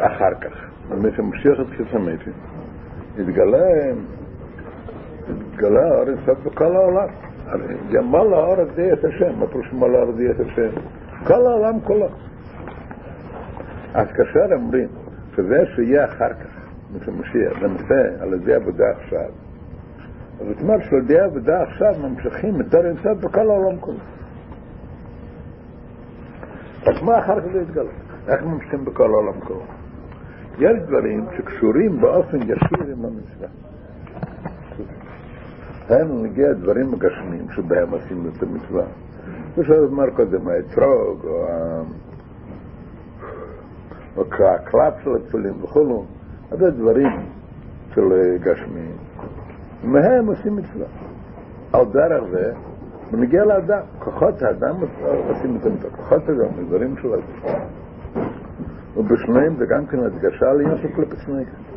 אחר כך, באמת המשיח את כסמתי, התגלה, התגלה האור אינסוף בכל העולם. גם מלא האור די את השם, מה פירוש מלא האור די את השם? כל העולם כולו. אז כאשר אומרים שזה שיהיה אחר כך, משיח, למעשה על ידי עבודה עכשיו, אז זאת אומרת שעל ידי עבודה עכשיו ממשיכים את האור אינסוף בכל העולם כולו. אז מה אחר כך זה יתגלה? איך ממשיכים בכל העולם כולו? יש דברים שקשורים באופן ישיר עם המצווה. הם נגיע דברים הגשמיים שבהם עשינו את המצווה. כמו שאמר קודם, האתרוג, או הקלאפ של התפילין וכולו, הרבה דברים של גשמיים. מהם עושים מצווה. על דרך זה, ונגיע לאדם. כוחות האדם עושים את המצווה. כוחות האדם, דברים של המצווה. ובשניהם זה גם כן הדגשה על של קליפס נגד.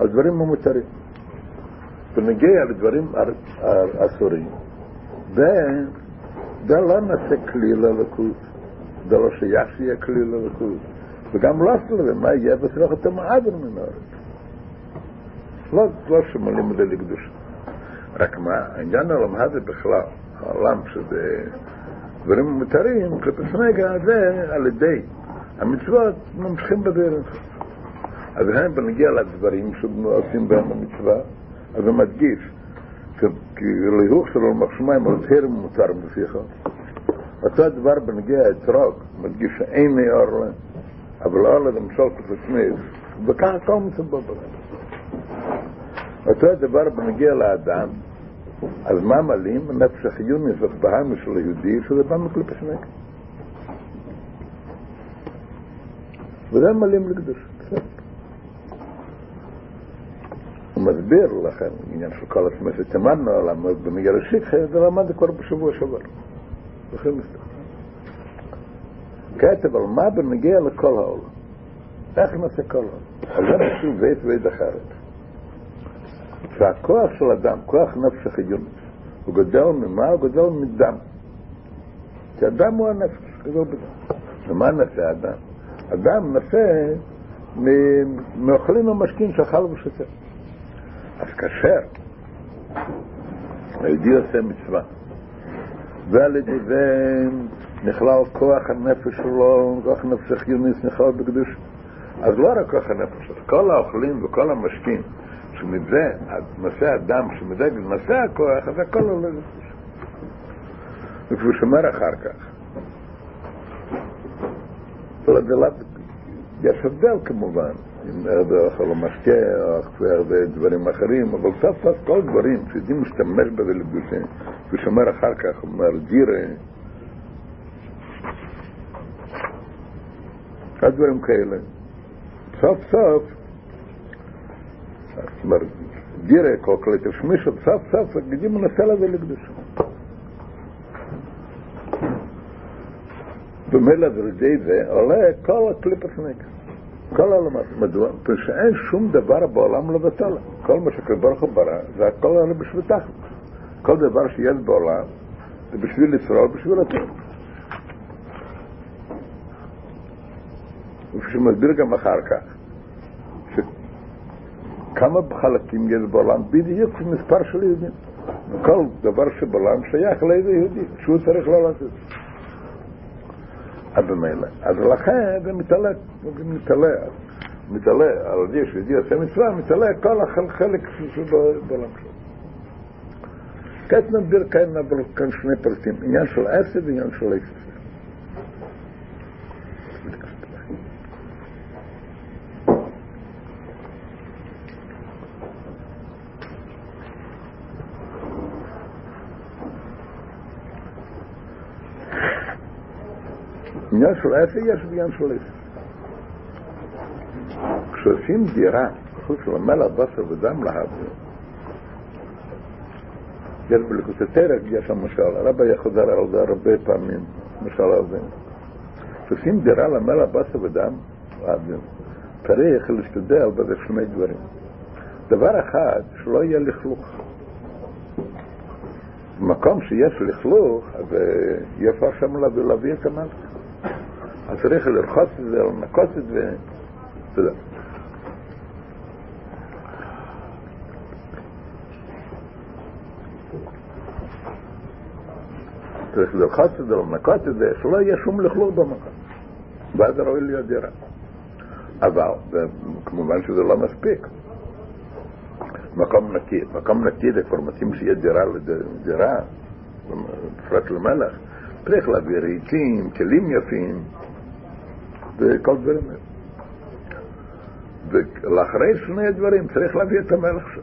על דברים המותרים. ונגיע לדברים אסורים, זה לא נעשה כלי ללכות, זה לא שייך שיהיה כלי ללכות, וגם לא סלווה, מה יהיה בסרח אותו מעבר מן. לא, לא שמולים את זה לקדוש. רק מה, העניין העולם הזה בכלל, העולם שזה דברים מותרים, כלפי סנגה, זה על ידי המצוות ממשיכים בדרך. אז הם בנגיע לדברים שעושים בהם המצווה, אז הוא מדגיש, כי להיוך שלו למח שמיים על תהר מותר בפיך. אותו דבר בנגיע אתרוג, מדגיש שאין לי אור להם, אבל אור למשל כפסמיס, וככה כל מסבב בהם. אותו דבר בנגיע לאדם, אז מה מלאים? נפש החיון בהמה של היהודי, שזה בא מקליפס נגד. וזה מלאים לקדוש. הוא מסביר לכם, עניין של כל עצמי שתמדנו עליו, במגיע לשיחה, זה למד כבר בשבוע שעבר. לכן מסתכל. כתב על מה בנגיע לכל העולם. איך נעשה כל העולם? על זה נשאיר בית ועד אחרת. שהכוח של אדם, כוח נפש החיונית, הוא גדל ממה? הוא גדל מדם. כי אדם הוא הנפש, גדול בדם. ומה נעשה אדם? אדם נעשה מאוכלים ומשקים שאכל ושותה. אז כאשר היהודי עושה מצווה, ועל ידי זה נכלל כוח הנפש שלו, כוח הנפש החיוניס נכלל בקדוש, אז לא רק כוח הנפש כל האוכלים וכל המשקים, שמזה נושא הדם, שמזה נושא הכוח, אז הכל עולה לקדוש. וכפי שאומר אחר כך, יש הבדל כמובן, עם ערך או משקה, או הרבה דברים אחרים, אבל סוף סוף כל דברים שיודעים להשתמש בזה לבדושים, ושומר אחר כך, אומר ג'ירה, הדברים כאלה. סוף סוף, זאת אומרת, גירה, כל כלי תשמישו, סוף סוף, יודעים לנסה לזה לקדושה. במילא דרדי זה עולה כל הקליפת נגד. כל העולמות. מדוע? שאין שום דבר בעולם לבטל. כל מה ברוך הוא ברא, זה הכל עולה בשביתך. כל דבר שיש בעולם, זה בשביל לשרוד, בשביל לתת. ושהוא מסביר גם אחר כך, שכמה חלקים יש בעולם, בדיוק מספר של יהודים. כל דבר שבעולם שייך לאיזה יהודי, שהוא צריך לא לעשות. אז במילא. אז לכן זה מתעלה, זה מתעלה, מתעלה, על ידי שיהודי עושה מצווה, מתעלה כל החלק בעולם שלו. כעת נסביר כאן, שני פרטים, עניין של עשר ועניין של עשר. עניין של אפי יש עניין של אפי. כשעושים דירה, חוץ למלע בשר ודם להבדיל, יש בלכות התרק, יש שם משל, הרבי חוזר על זה הרבה פעמים, משל על זה. כשעושים דירה למלע בשר ודם להבדיל, צריך להשתדל בזה שני דברים. דבר אחד, שלא יהיה לכלוך. במקום שיש לכלוך, אז יהיה אפשר שם להביא את המלך. אז צריך לרחוץ את זה, לנקות את זה, תודה. צריך ללחוץ את זה, לנקות את זה, שלא יהיה שום לכלוך במקום. ואז ראוי להיות דירה. אבל, כמובן שזה לא מספיק. מקום נקי, מקום נקי זה כבר מתאים שיהיה דירה לדירה, בפרט למלך. צריך להביא רהיטים, כלים יפים, וכל דברים האלה. ולאחרי שני הדברים צריך להביא את המלך שלו.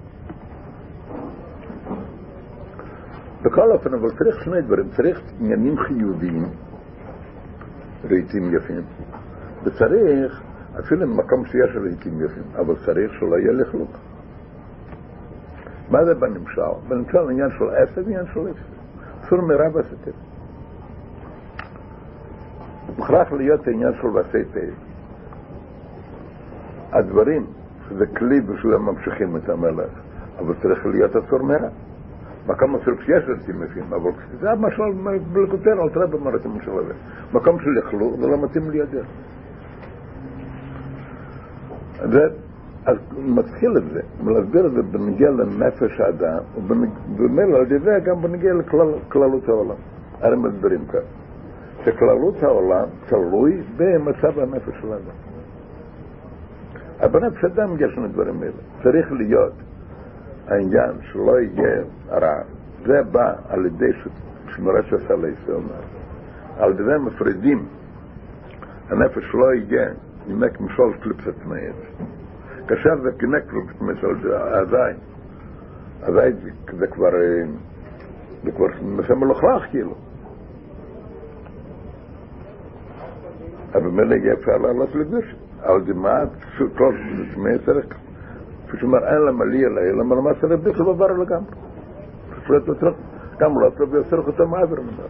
בכל אופן, אבל צריך שני דברים, צריך עניינים חיוביים, רהיטים יפים, וצריך, אפילו במקום שיש רהיטים יפים, אבל צריך שלא יהיה לכלוך. מה זה בנמשל? בנמשל עניין של עשר ועניין של עשר. אסור מרב עשיתם. מוכרח להיות העניין של ועשיתם. הדברים, שזה כלי בשביל ממשיכים את המלך, אבל צריך להיות אסור מרב. מקום אסור כשיש רצים יפים, אבל זה משל בלכותר על תראה במרתים של הזה. מקום של לכלוך, זה לא מתאים לידך. אז מתחיל את זה, להסביר את זה בנגיע לנפש האדם, ובמילא על ידי זה גם בנגיע לכללות העולם. הרי מסבירים כאן, שכללות העולם תלוי במצב הנפש של האדם. אבל בנפש האדם יש לנו דברים האלה. צריך להיות העניין שלא יהיה רע. זה בא על ידי שמירת שעשה לישראל. על ידי מפרידים הנפש שלא יהיה נמק משול קליפסת מעץ. כאשר זה כנק משול הזין. הזין זה כבר זה כבר מלוכלך כאילו. אבל ממילא יהיה אפשר לעלות לקדוש. על דמעת כל מסר כפי שאומר, אין לה מלי אלא, אלא מלמד סרב בכלל לא עבר לגמרי. גם לא טוב ויוצר אותו מעבר ממנו.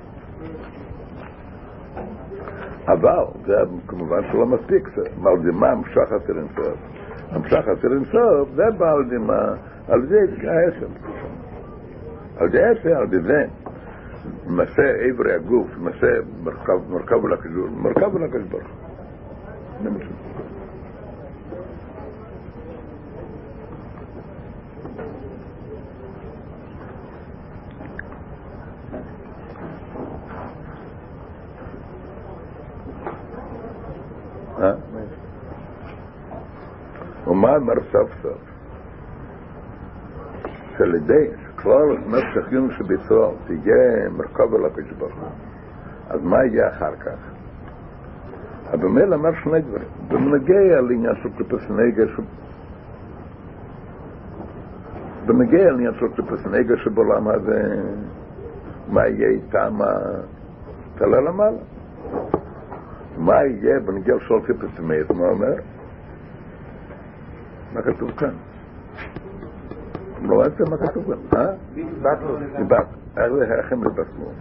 אבל, זה כמובן שלא מספיק, מלדימה המשך אצל אינסוף. המשך אצל אינסוף, זה בא על דימה, על זה העשר. על זה העשר, על זה מעשה עברי הגוף, מעשה מרכב ולקדור, מרכב ולקדור. זה משהו. ומה אמר סוף סוף? שעל ידי שכלל משך יום שבישראל תהיה מרכב על הקדוש אז מה יהיה אחר כך? במילא אמר שני דברים. בנוגע לעניין של קליפת נוגה, בנוגע לעניין של קליפת נוגה שבעולם הזה, מה יהיה איתם, תעלה למעלה. מה יהיה בנוגע של קליפת נוגה, מה אומר? מה כתוב כאן? לא יודעת מה כתוב כאן, אה? דיברת. איך הם התבשמו?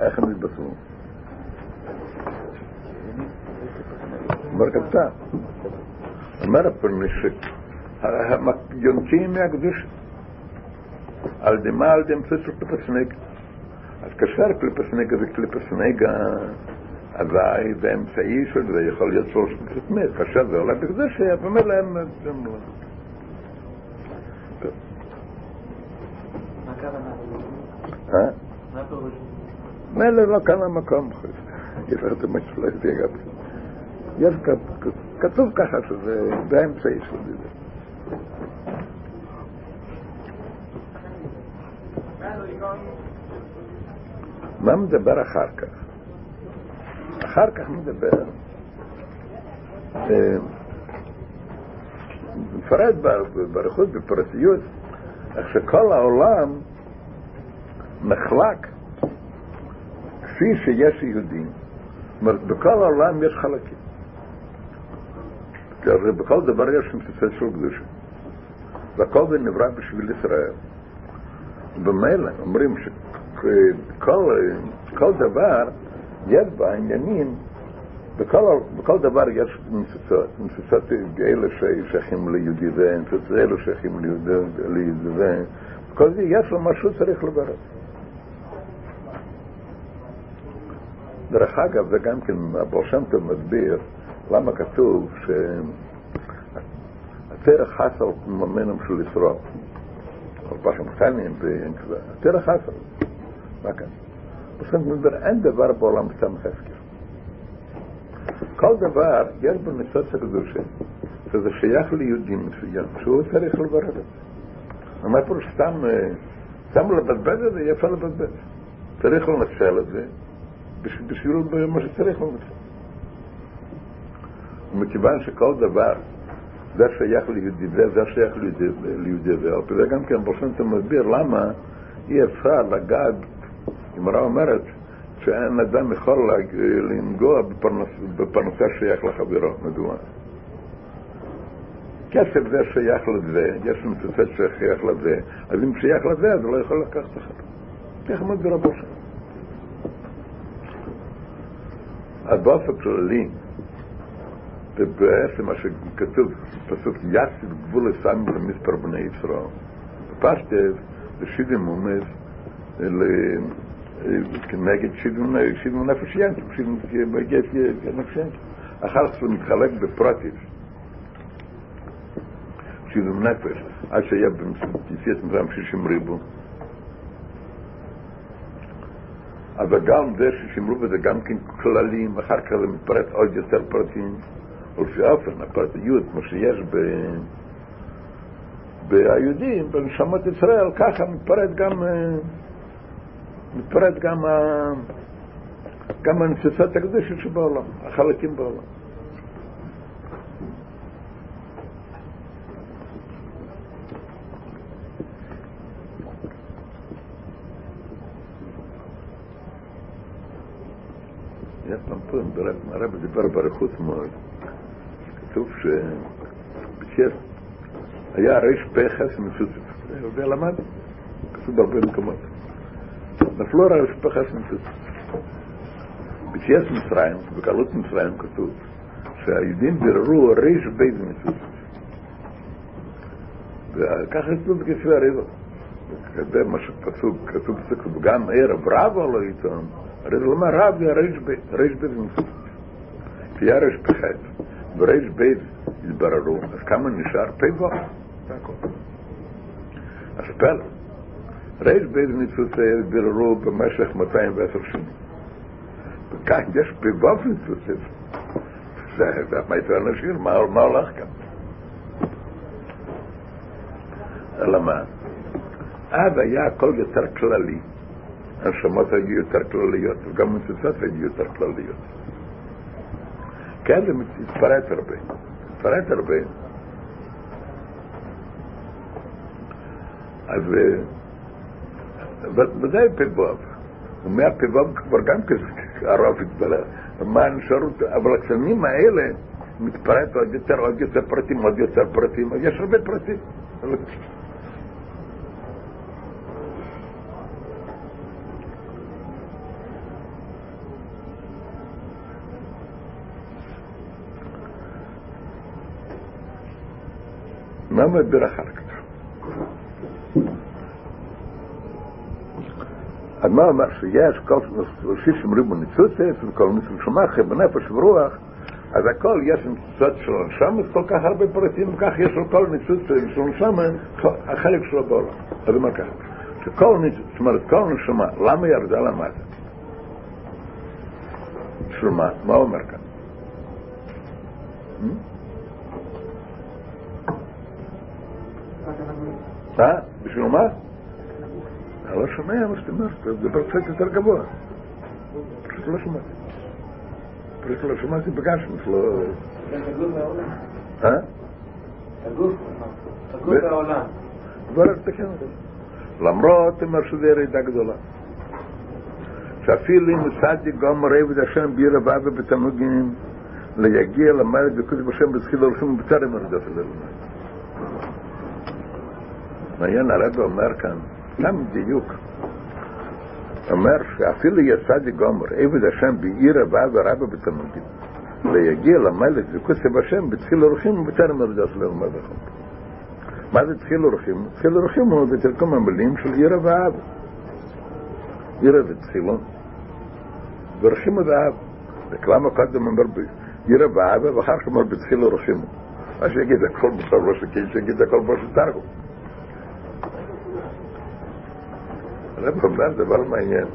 איך הם התבשמו? אומר כתב. אומר הפרמישק, יונקים מהקדוש. על דמה על דם פסל קליפסנג. אז כאשר קליפסנגה זה קליפסנגה אזי באמצעי של זה יכול להיות שלוש קליפסנג. כאשר זה עולה בקדוש, במילא אה? מילא לא כאן המקום. גברת המצפלת יגעת. יש כתוב ככה שזה באמצעי של זה. מה מדבר אחר כך? אחר כך מדבר מפרט ברכות, בפרטיות, איך שכל העולם נחלק כפי שיש יהודים. זאת בכל העולם יש חלקים. הרי בכל דבר יש מסיסה של קדושה. והכל זה נברא בשביל ישראל. במילא אומרים שכל דבר יש בה עניינים, בכל, בכל דבר יש מסיסות, מסיסות אלה ששייכים ליהודי זה, מסיסות אלה שייכים ליהודי זה, כל זה יש לו משהו צריך לברר. דרך אגב, זה גם כן, הבר שם טוב מסביר למה כתוב שהתרח חסר ממנו של ישראל. כל פחם קטנים והתרח חסר. מה כאן? בסדר, מדבר, אין דבר בעולם סתם חסקר. כל דבר, יש בו ניסוץ הקדושה, שזה שייך ליהודים מסוים, שהוא צריך לברר את זה. מה פירוש סתם, סתם לבזבז את זה, יפה לבזבז. צריך לנצל את זה, בשביל מה שצריך לנצל. ומכיוון שכל דבר, זה שייך ליהודי זה, שייך ליהודי זה, וזה גם כן ברשנטה מסביר למה אי אפשר לגעת, אמרה אומרת, שאין אדם יכול לנגוע בפרנסה שייך לחברו, מדוע? כסף זה שייך לזה, יש מצטט שייך לזה, אז אם שייך לזה, אז הוא לא יכול לקחת אחר. ככה מסביר רבו שם. אז באופן כללי, ובעצם מה שכתוב, פסוק יסיב גבול לסמים למספר בני ישראל. פשטב, לשידים מומס, כנגד שידים נפש ינקי, שידים נפש ינקי. אחר כך זה מתחלק בפרטיב. שידים נפש, עד שהיה ביציאת מצרים שישים ריבו. אבל גם זה ששימרו בזה גם כן כללים, אחר כך זה מתפרט עוד יותר פרטים. ולפי אופן, הפרטיות, כמו שיש ב... ביהודים, בנשמות ישראל, ככה מתפרט גם, מתפרט גם, גם הנציצות הקדושת שבעולם, החלקים בעולם. יש פעם פה, הרב דיבר באריכות מאוד, כתוב שביקש, היה ריש פחס מסוסף, זה למד, כתוב בהרבה מקומות. נפלו ריש פחס מסוסף. ביציאת מצרים, בקלות מצרים כתוב, שהיהודים ביררו ריש בית מסוסף. וככה כתוב הריבו. זה מה שכתוב, כתוב בסקר, גם ערב רב לא עיתון, רב מסוסף. תהיה ריש פחס. בריש בית התבררו, אז כמה נשאר פי בו? זה הכל. אז פלא. ריש בית מצוסי התבררו במשך 210 שנים. וכאן יש פי בו מצוסי. זה יצא לשיר, מה הולך כאן? אלא מה? אז היה הכל יותר כללי. הנשמות היו יותר כלליות, וגם מצוצות היו יותר כלליות. כן, זה מתפרט הרבה. מתפרט הרבה. אז ודאי פיבוב. ומהפיבוב כבר גם כזה הרוב התבלר. מה הנשארות, אבל הקטנים האלה מתפרט עוד יותר, עוד יותר פרטים, עוד יותר פרטים, יש הרבה פרטים. מדבר אחר כך? אז מה אומר שיש כל שישים ריבו ניצוצת וכל ניצוצת שמחה בנפש ורוח אז הכל יש ניצוצות של הנשמה כל כך הרבה פרטים וכך יש לו כל ניצוצת של הנשמה החלק שלו בעולם אז אומר ככה שכל ניצוצת, זאת אומרת כל נשמה למה ירדה למטה? של מה? מה אומר כאן? מה? בשביל מה? אני לא שומע מה שאתה אומר, אתה מדבר קצת יותר גבוה. פשוט לא שמעתי. פשוט לא שמעתי בגשמוס, לא... אה? הגוף, הגוף העולם. כבר תקן אותו. למרות אומר שזה ירידה גדולה. שאפילו אם צדיק גומר עבד השם ביר הבא ובתמוגים ליגיע למעלה בקודש בשם בתחילה הולכים בטרם ירידות אלינו. מעיין הרב אומר כאן, גם דיוק, אומר שאפילו יצא גומר, עבד השם בעיר הבא ורבא בתלמודים, ויגיע למלך וכוסף השם בתחיל אורחים ובטרם מרדס ללמד החוק. מה זה תחיל אורחים? תחיל אורחים הוא בתרגום המילים של עיר הבא. עיר ותחילו. ורחימו ואהב. וכלמה קודם אומר ירא ואהבה, ואחר כך אומר בתחילו רחימו. מה שיגיד הכל בסוף לא שכן, שיגיד הכל בסוף תרגום. אומר דבר מעניין.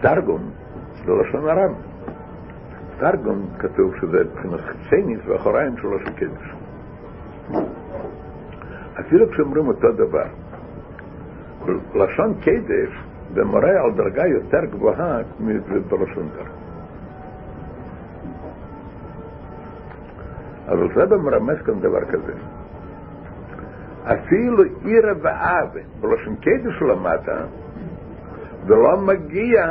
תרגום זה לשון הרב. תרגום כתוב שזה מבחינת חיצייניס ואחוריים של קדש. אפילו כשאומרים אותו דבר, לשון קדש זה מורה על דרגה יותר גבוהה בלשון תרגום. אבל זה מרמז כאן דבר כזה. אפילו עירה ואהבה, בלשון קדש למטה, ולא מגיע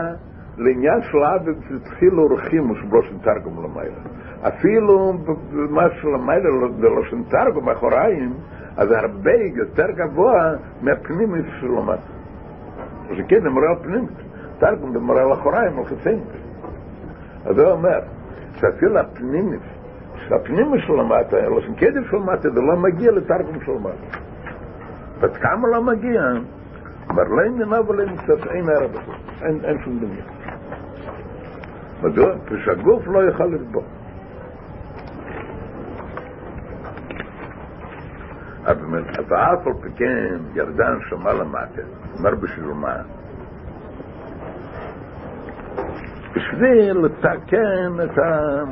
לעניין של אהבה התחילו רחימוס בלשון תרגום למעלה. אפילו מה שלמעלה בלשון תרגום אחוריים, אז הרבה יותר גבוה מהפנימיס של למטה. זה כן, זה מורה על פנימיס. תרגום זה מורה על אחוריים, על חיצייניס. אז הוא אומר, שאפילו הפנימיס שהפנימי של למטה, אלא שקדם של למטה, זה לא מגיע לתרגום של למטה. ועד כמה לא מגיע, אמר לא עניינה ולא מצטט, אין ערב הזה, אין שום דמיון. מדוע? כשהגוף לא יוכל לסבור. אז אף על פי כן ירדן שמע למטה, אומר בשביל מה? בשביל לתקן את ה...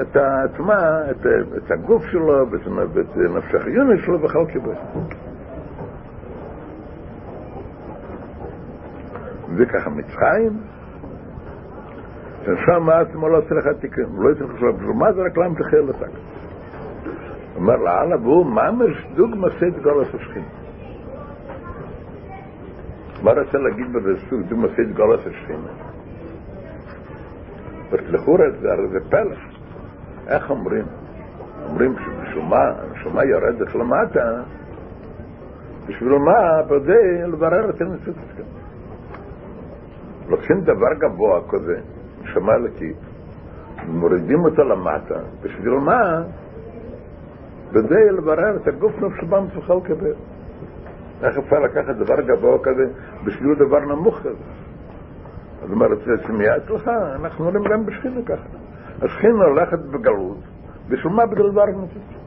את העצמה, את, את הגוף שלו, ואת נפש החיונית שלו בכל כיבוש. וככה מצרים, ששם עצמו לא צריך תיקון, לא צריך בשביל מה זה רק להם תחל לתק. אומר לאללה, והוא ממש דוגמא סייד גולס השכין. מה רוצה להגיד בזה סוג דוגמא סייד גולס השכין? לכאורה זה פלא. איך אומרים? אומרים הנשמה יורדת למטה, בשביל מה? כדי לברר את הנצרות כאן. לוקחים דבר גבוה כזה, נשמה אלוקית, ומורידים אותו למטה, בשביל מה? כדי לברר את הגוף נפש בם תוכל לקבל. איך אפשר לקחת דבר גבוה כזה בשביל דבר נמוך כזה? אז אומרת, זה שמיעה אצלך, אנחנו אומרים גם בשביל ככה. השכינה הולכת בגלות, בשביל מה בגלל דבר נפש?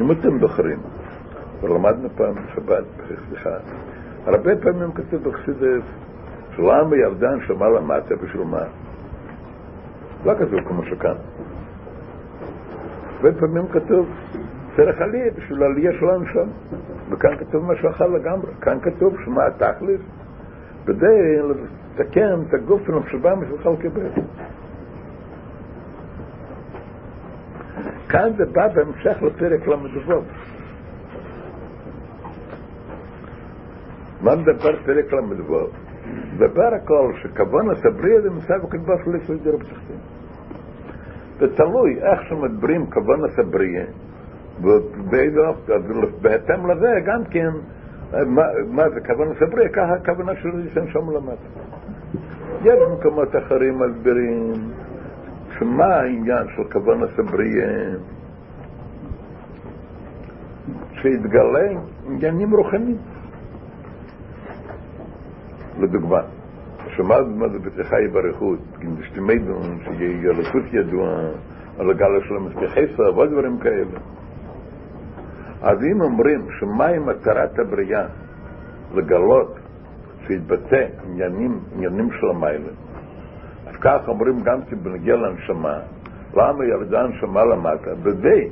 אם אתם זוכרים, ולמדנו פעם בשבת, סליחה, הרבה פעמים כתוב בחסידס, שלמה ירדן שמע למטה בשביל מה? לא כתוב כמו שכאן. הרבה פעמים כתוב צריך עלייה בשביל העלייה שלנו שם. וכאן כתוב משהו אחר לגמרי. כאן כתוב שמה התכלס, כדי לתקן את הגוף של המחשבה משלך לקבל. כאן זה בא בהמשך לפרק ל"ו. מה מדבר פרק ל"ו? מדבר הכל שכוון הסבריא זה מצב הקדוש ליסוד רב תחתין. זה תלוי איך שמדברים כוונת הבריאה, ובהתאם לזה גם כן, מה, זה כוונת הבריאה, ככה הכוונה של ראשון שם למטה. יש מקומות אחרים מסבירים שמה העניין של כוונת הבריאה, שיתגלה עניינים רוחניים. לדוגמה, שמעת מה זה בתחי ברכות, אם זה שתי מידון, שיהיה ילכות ידוע, על הגל של המספיחסר, ועוד דברים כאלה. אז אם אומרים שמהי מטרת הבריאה לגלות שיתבטא עניינים, עניינים של המיילה, אז כך אומרים גם כן בנגיע לנשמה, למה ירדה הנשמה למטה? בדי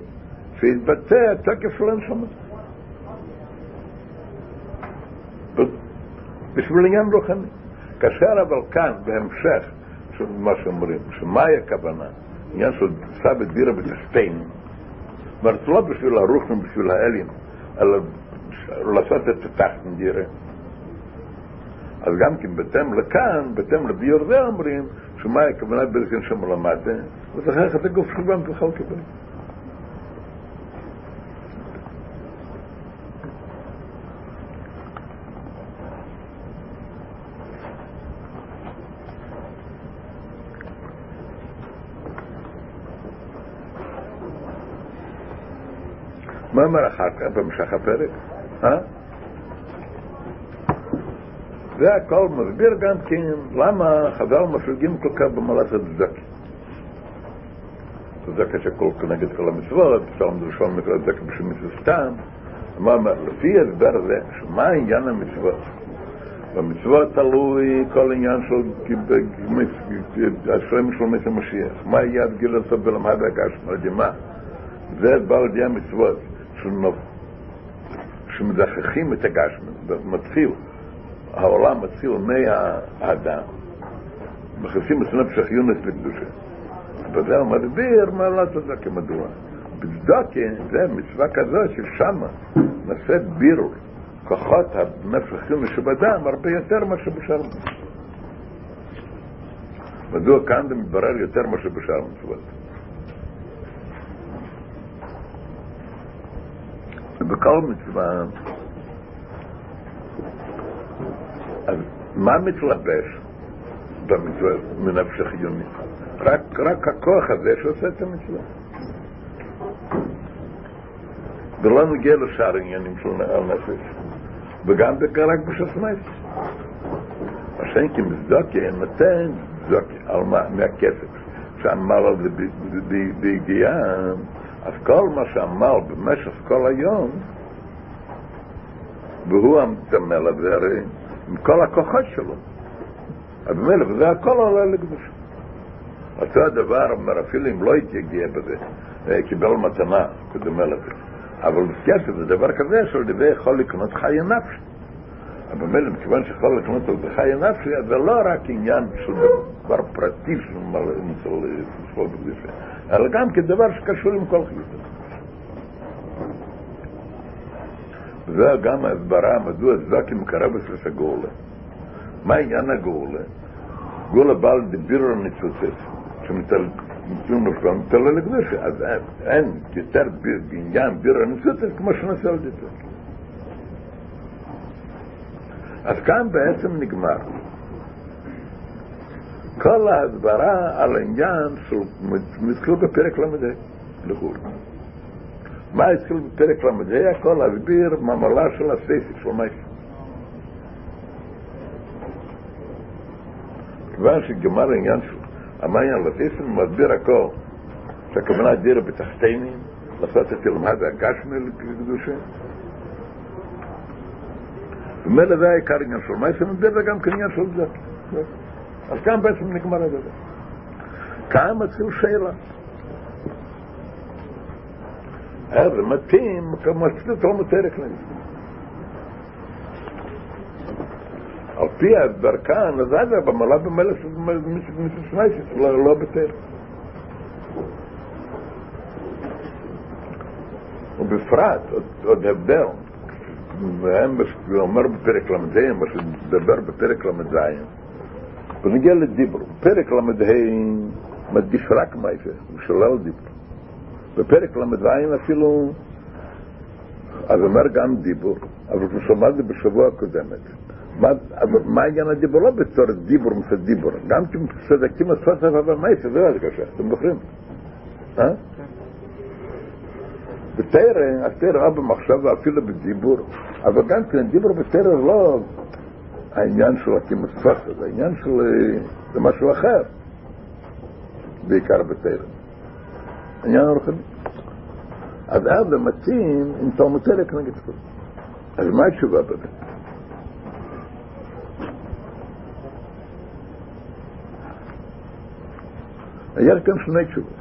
שיתבטא התוקף של הנשמה. בשביל עניין רוחני. כאשר אבל כאן, בהמשך של מה שאומרים, שמהי הכוונה? עניין של סבא דירה בתחתינו, זאת לא בשביל הרוחים, בשביל האלים, אלא לעשות את התחתן דירה. אז גם כן בהתאם לכאן, בהתאם לביור זה אומרים, שמהי הכוונה בלכן שם למטה, וצריך את הגוף של בן תוכל מה אומר אחר כך במשך הפרק? אה? זה הכל מסביר גם כן למה חז"ל מפלגים כל כך במעלת הצדקה. צדקה שכל כנגד כל המצוות, אפשר לדרשון מכל הצדקה בשביל מצווה סתם. מה אומר? לפי ההסבר הזה, מה עניין המצוות? במצוות תלוי כל עניין של השלם של מס המשיח. מה יהיה עד גיל הסוף? על ידי מה? זה בא לידי המצוות, שמזכחים את הגשם, מתחיל. העולם מתחיל מהאדם, מכניסים את נפש החיונס לקדושה. וזה הוא מסביר מה לא צדקה מדוע. בצדקה זה מצווה כזאת ששמה נעשית בירור. כוחות הנפש החיונס שבאדם הרבה יותר מאשר בשאר. מדוע כאן זה מתברר יותר מאשר בשאר המצוות. בכל מצווה אז מה מתלבש במצווה מנפש החיונית? רק, רק הכוח הזה שעושה את המצווה. ולא נגיע לשאר עניינים של הנפש, וגם רק בשסמייס. השם כי מזדוקי נותן זוקי על מה, מהכסף. שעמל על זה ביגיעה, אז כל מה שעמל במשך כל היום, והוא המתמל הזה הרי עם כל הכוחות שלו. אז ממילא, וזה הכל עולה לקדושה. אותו הדבר, אומר, אפילו אם לא התייגיע בזה, קיבל מתנה, קודמה לזה. אבל כסף זה דבר כזה שעל ידי יכול לקנות חיי נפש. אבל ממילא, מכיוון שיכול לקנות על זה חיי נפשי, אז זה לא רק עניין של דבר פרטי של מצוות בקדושה, אלא גם כדבר שקשור עם כל חיותם. זה גם ההסברה מדוע זקים קרא בסלס הגאולה. מה עניין הגאולה? גאולה בא לדיבירו ניצוצץ, שמתלם לפעמים מתעלה לקדושה, אז אין יותר בעניין בירו ניצוצץ כמו שנעשה על דיבר. אז כאן בעצם נגמר. כל ההסברה על העניין של מתחיל בפרק ל"ה לחו"ל. מה התחיל בפרק ל"ה? הכל להסביר ממלה של הסייסי של מייסי. כיוון שגמר העניין של המעיין לסייסי מסביר הכל, שהכוונה דירה בתחתינים, לעשות את תלמד הגשמי לקדושה. ומילא זה העיקר עניין של מייסי, ומסביר זה גם כעניין של זה. אז כאן בעצם נגמר את זה. כאן מתחיל שאלה. אז מתאים, כמצאת אותו מותר כלל. על פי הדרכן, אז אז זה במלא במלא שמשמשת, לא בטל. ובפרט, עוד הבדל, והם אומר בפרק למדיין, מה שדבר בפרק למדיין, ונגיע לדיבור, פרק ל"ה מדגיש רק מייפה, ושולל דיבור. בפרק ל"ז אפילו, אז אומר גם דיבור, אבל כמו שאמרתי בשבוע הקודמת, מה, מה עניין הדיבור? לא בתור דיבור מצד דיבור, גם כשצדקים הספסף אבל יש? זה לא קשה, אתם זוכרים? אה? בתרא, התרא לא במחשבה, אפילו בדיבור, אבל גם כן דיבור בתרא לא העניין של הקימוס פחד, העניין של... זה משהו אחר, בעיקר בתרא. העניין הרוחני. אז זה מתאים עם תלמותלק נגד כל. אז מה התשובה בזה? היה כאן שני תשובות.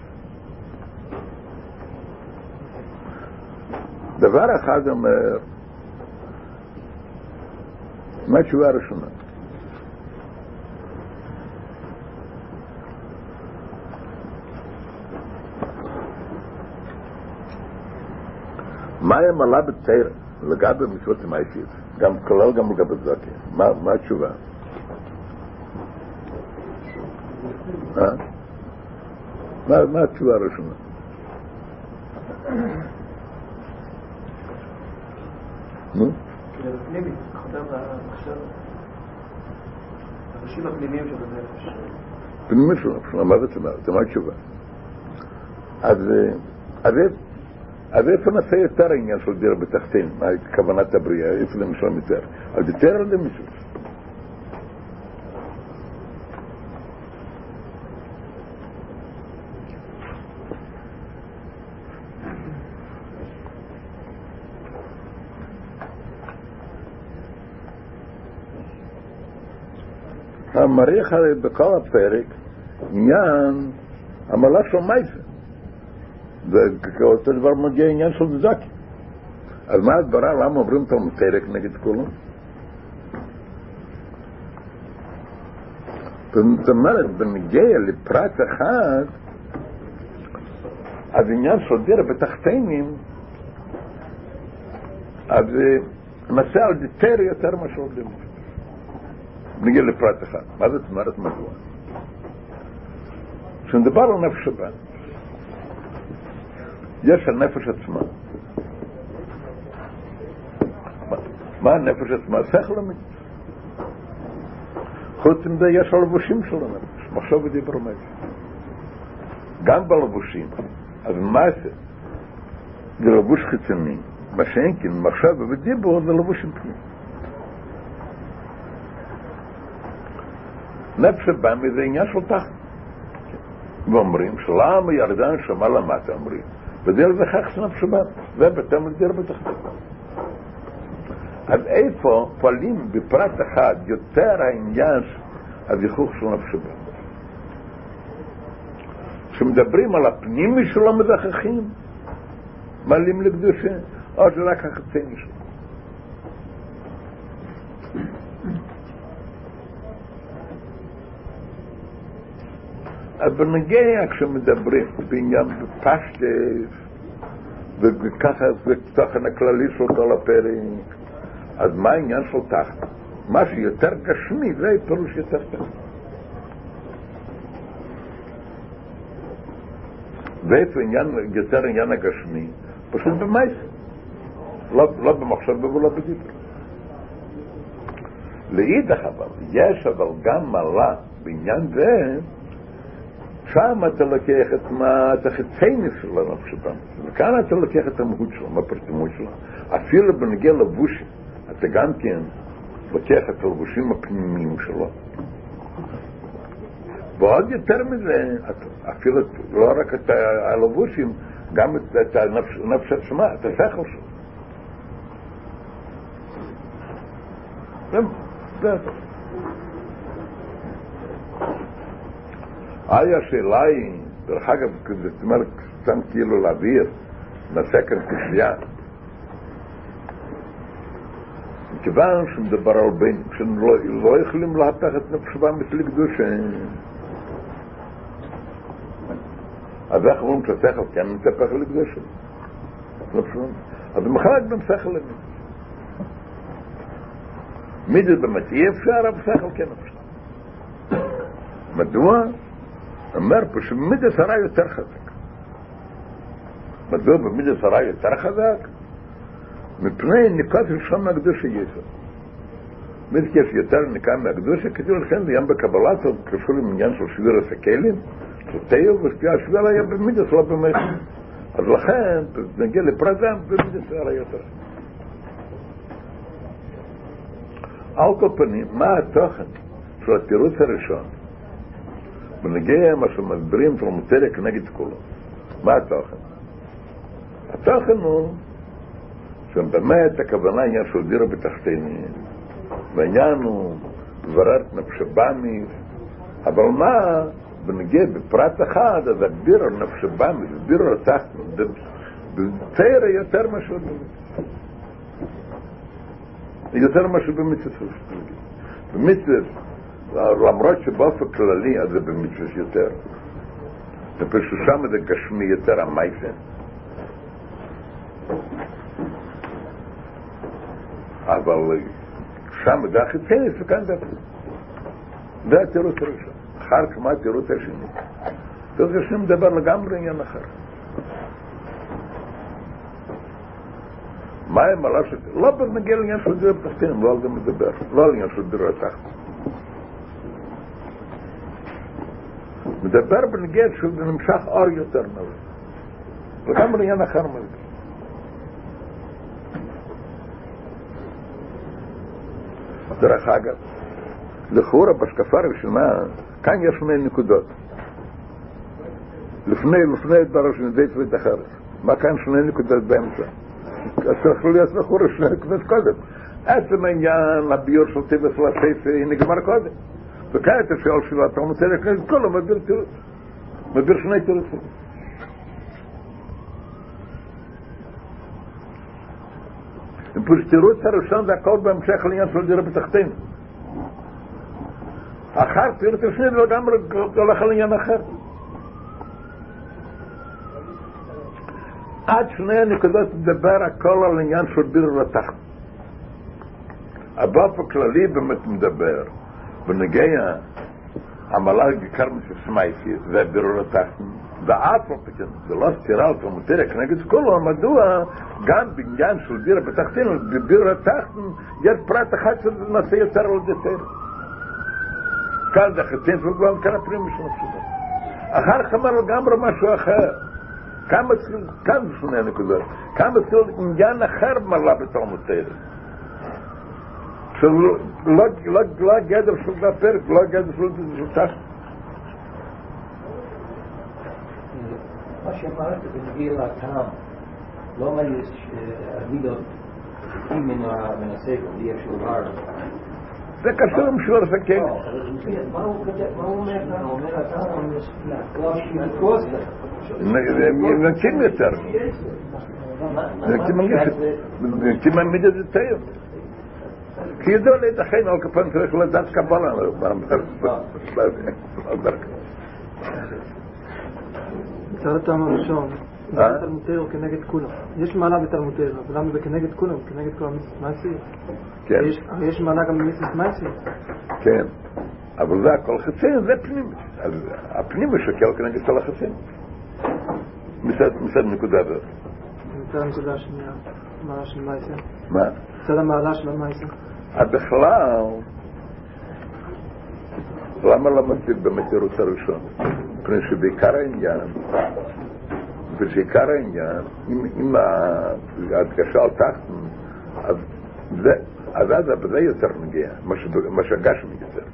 דבר אחד אומר, מה התשובה הראשונה? מה הם עלה בתרא לגבי מצוות המעשית? גם כולל גם לגבי זקי. מה, מה התשובה? אה? מה, מה התשובה הראשונה? נו? פנימי שלו, של המוות למוות, זה מה התשובה? אז, אז איפה נעשה יותר העניין של דירה בתחתין, כוונת הבריאה, איפה למשל יותר? אז יותר על המריח הרי בכל הפרק עניין המלאך של מייסר. ואותו דבר מגיע עניין של דזקי. אז מה הדברה? למה עוברים את המפרק נגד כולם? זאת אומרת, בנגיע לפרט אחד, אז עניין של דירה בתחתינים, אז נעשה על יותר מאשר עובדים. נגיע לפרט אחד. מה זאת אומרת מדוע? כשנדבר על נפש הבן, יש הנפש עצמה. מה הנפש עצמה? שכל אמיתי. חוץ מזה יש הלבושים של הנפש, מחשוב ודיבר מזה. גם בלבושים, אז מה זה? לבוש חיצוני. מה שאין כן, מחשב ודיבור זה לבושים פנימיים. נפש הבא מזה עניין של תחת. ואומרים שלמה ירדן שמע למטה, אומרים. ודיר זה חכס נפש הבא, ובתם לדיר בתחתית. אז איפה פועלים בפרט אחד יותר העניין הזיכוך של נפש הבא? כשמדברים על הפנימי שלו מזככים, מעלים לקדושה, או זה רק החצי שלו. אז בנגיע כשמדברים בעניין בפשטס וככה זה תוכן הכללי של כל הפרק אז מה העניין של תחת? מה שיותר גשמי זה פירוש יותר תחת ואיפה עניין, יותר עניין הגשמי? פשוט במייס לא, לא במחשב ולא בדיבר לאידך אבל, יש אבל גם מעלה בעניין זה שם אתה לוקח את מה, את החיצייניס של הנפש שלנו. וכאן אתה לוקח את המהות שלו, מה הפרטימות שלו. אפילו בנגיע לבושים, אתה גם כן לוקח את הלבושים הפנימיים שלו. ועוד יותר מזה, אפילו לא רק את הלבושים, גם את הנפש עצמה, את השכל שלו. היי השאלה היא, דרך אגב, זאת אומרת, סתם כאילו להעביר, נעשה כאן קשייה. מכיוון שמדבר על בין, שהם לא, לא יכולים להפך את נפשם מסלי קדושה. אז איך אומרים שהשכל כן מתהפך לקדושה? אז מחלק בין שכל למין. מי זה באמת אי אפשר, אבל שכל כן אפשר. מדוע? אומר פה שמידה שרה יותר חזק. מדוע במידה שרה יותר חזק? מפני ניקת ראשון מהקדושה יסוד. מיד יש יותר ניקה מהקדושה, כדי לכן ים בקבלה, זה קשור עם עניין של שביר הסקלים, של תאו, והשביר היה במידה שלא במחר. אז לכן, נגיע לפרדם, במידה שרה יותר. על כל פנים, מה התוכן של התירוץ הראשון? בנגיע מה שמסבירים פרומטריה כנגד כולו. מה התוכן? התוכן הוא שבאמת הכוונה עניין של דירה בתחתינים, והעניין הוא לברר נפש הבאמיס, אבל מה, בנגיע בפרט אחד, אז הבירה נפש הבאמיס, בירה תחתן, בצער יותר משהו יותר משהו במצווה. במצווה למרות שבאופן כללי אז זה במצווה יותר. זה פשוט שם זה גשמי יותר המייסן. אבל שם זה החיצייניס וכאן זה זה התירוץ הראשון. אחר כך מה התירוץ השני? התירוץ השני מדבר לגמרי עניין אחר. מה עליו ש... לא בנגיע לעניין של דירה בתחתינים, לא על זה מדבר, לא על עניין של דירה תחתינים. מדבר בנגד שזה נמשך אור יותר מזה. וגם בעניין אחר מזה. דרך אגב, לכאורה בהשקפה הראשונה, כאן יש שני נקודות. לפני, לפני דבר השני, די צבית אחרת. מה כאן שני נקודות באמצע? אז צריך להיות לכאורה שני נקודות קודם. עצם העניין, הביור של טיבס והשפי, נגמר קודם. וכאן אתה שואל שאלה, אתה אומר, כנסת כולו, מדביר תירוץ. מדביר שני תירוצים. תירוץ הראשון זה הכל בהמשך לעניין של דירה בתחתינו. אחר תירוץ השני זה לגמרי הולך על עניין אחר. עד שני הנקודות מדבר הכל על עניין של ביר לתחת. הבאפ הכללי באמת מדבר בנגיע המלאר גיקר משסמייסי ובירור התחתן ואף פקן זה לא סתירה אותו מותירה כנגד כולו מדוע גם בניין של בירה בתחתן ובירור התחתן יש פרט אחד שזה נעשה יותר על דתר כאן זה חצין של גבל כאן הפרים של נפשו אחר כמר לגמרי משהו אחר. כמה צריך כאן זה שונה נקודות כמה צריך עניין אחר מלאר בתור מותרת שלא גדר של הפרק, לא גדר של תחתן. מה שאמרת בנגיע לטעם, לא מה יש אבידות מן הספר, בלי השובר. זה קשור עם שיעור הסכן. מה הוא אומר כאן? הוא אומר הטעם, לא נקים יותר. נקים מעמיד את זה תאיר. כי ידוע להתאחד על כפן צריך לדעת קבלה. זה הטעם הראשון, בתלמותירו כנגד כולם. יש מעלה בתלמותירו, אבל למה זה כנגד כולם? כנגד כל מעשי? כן. יש מעלה גם במצוות מעשי? כן. אבל זה הכל חצי, זה פנים. הפנים משקר כנגד כל החצי. מצד נקודה הזאת. מצד הנקודה השנייה, מעלה של מייסר. מה? מצד המעלה של המייסר. בכלל, למה למדתי במתירות הראשון? מפני שבעיקר העניין, ובעיקר העניין, אם ההדגשה על תחתן, אז אז בזה יותר מגיע, מה שהגשמי יותר.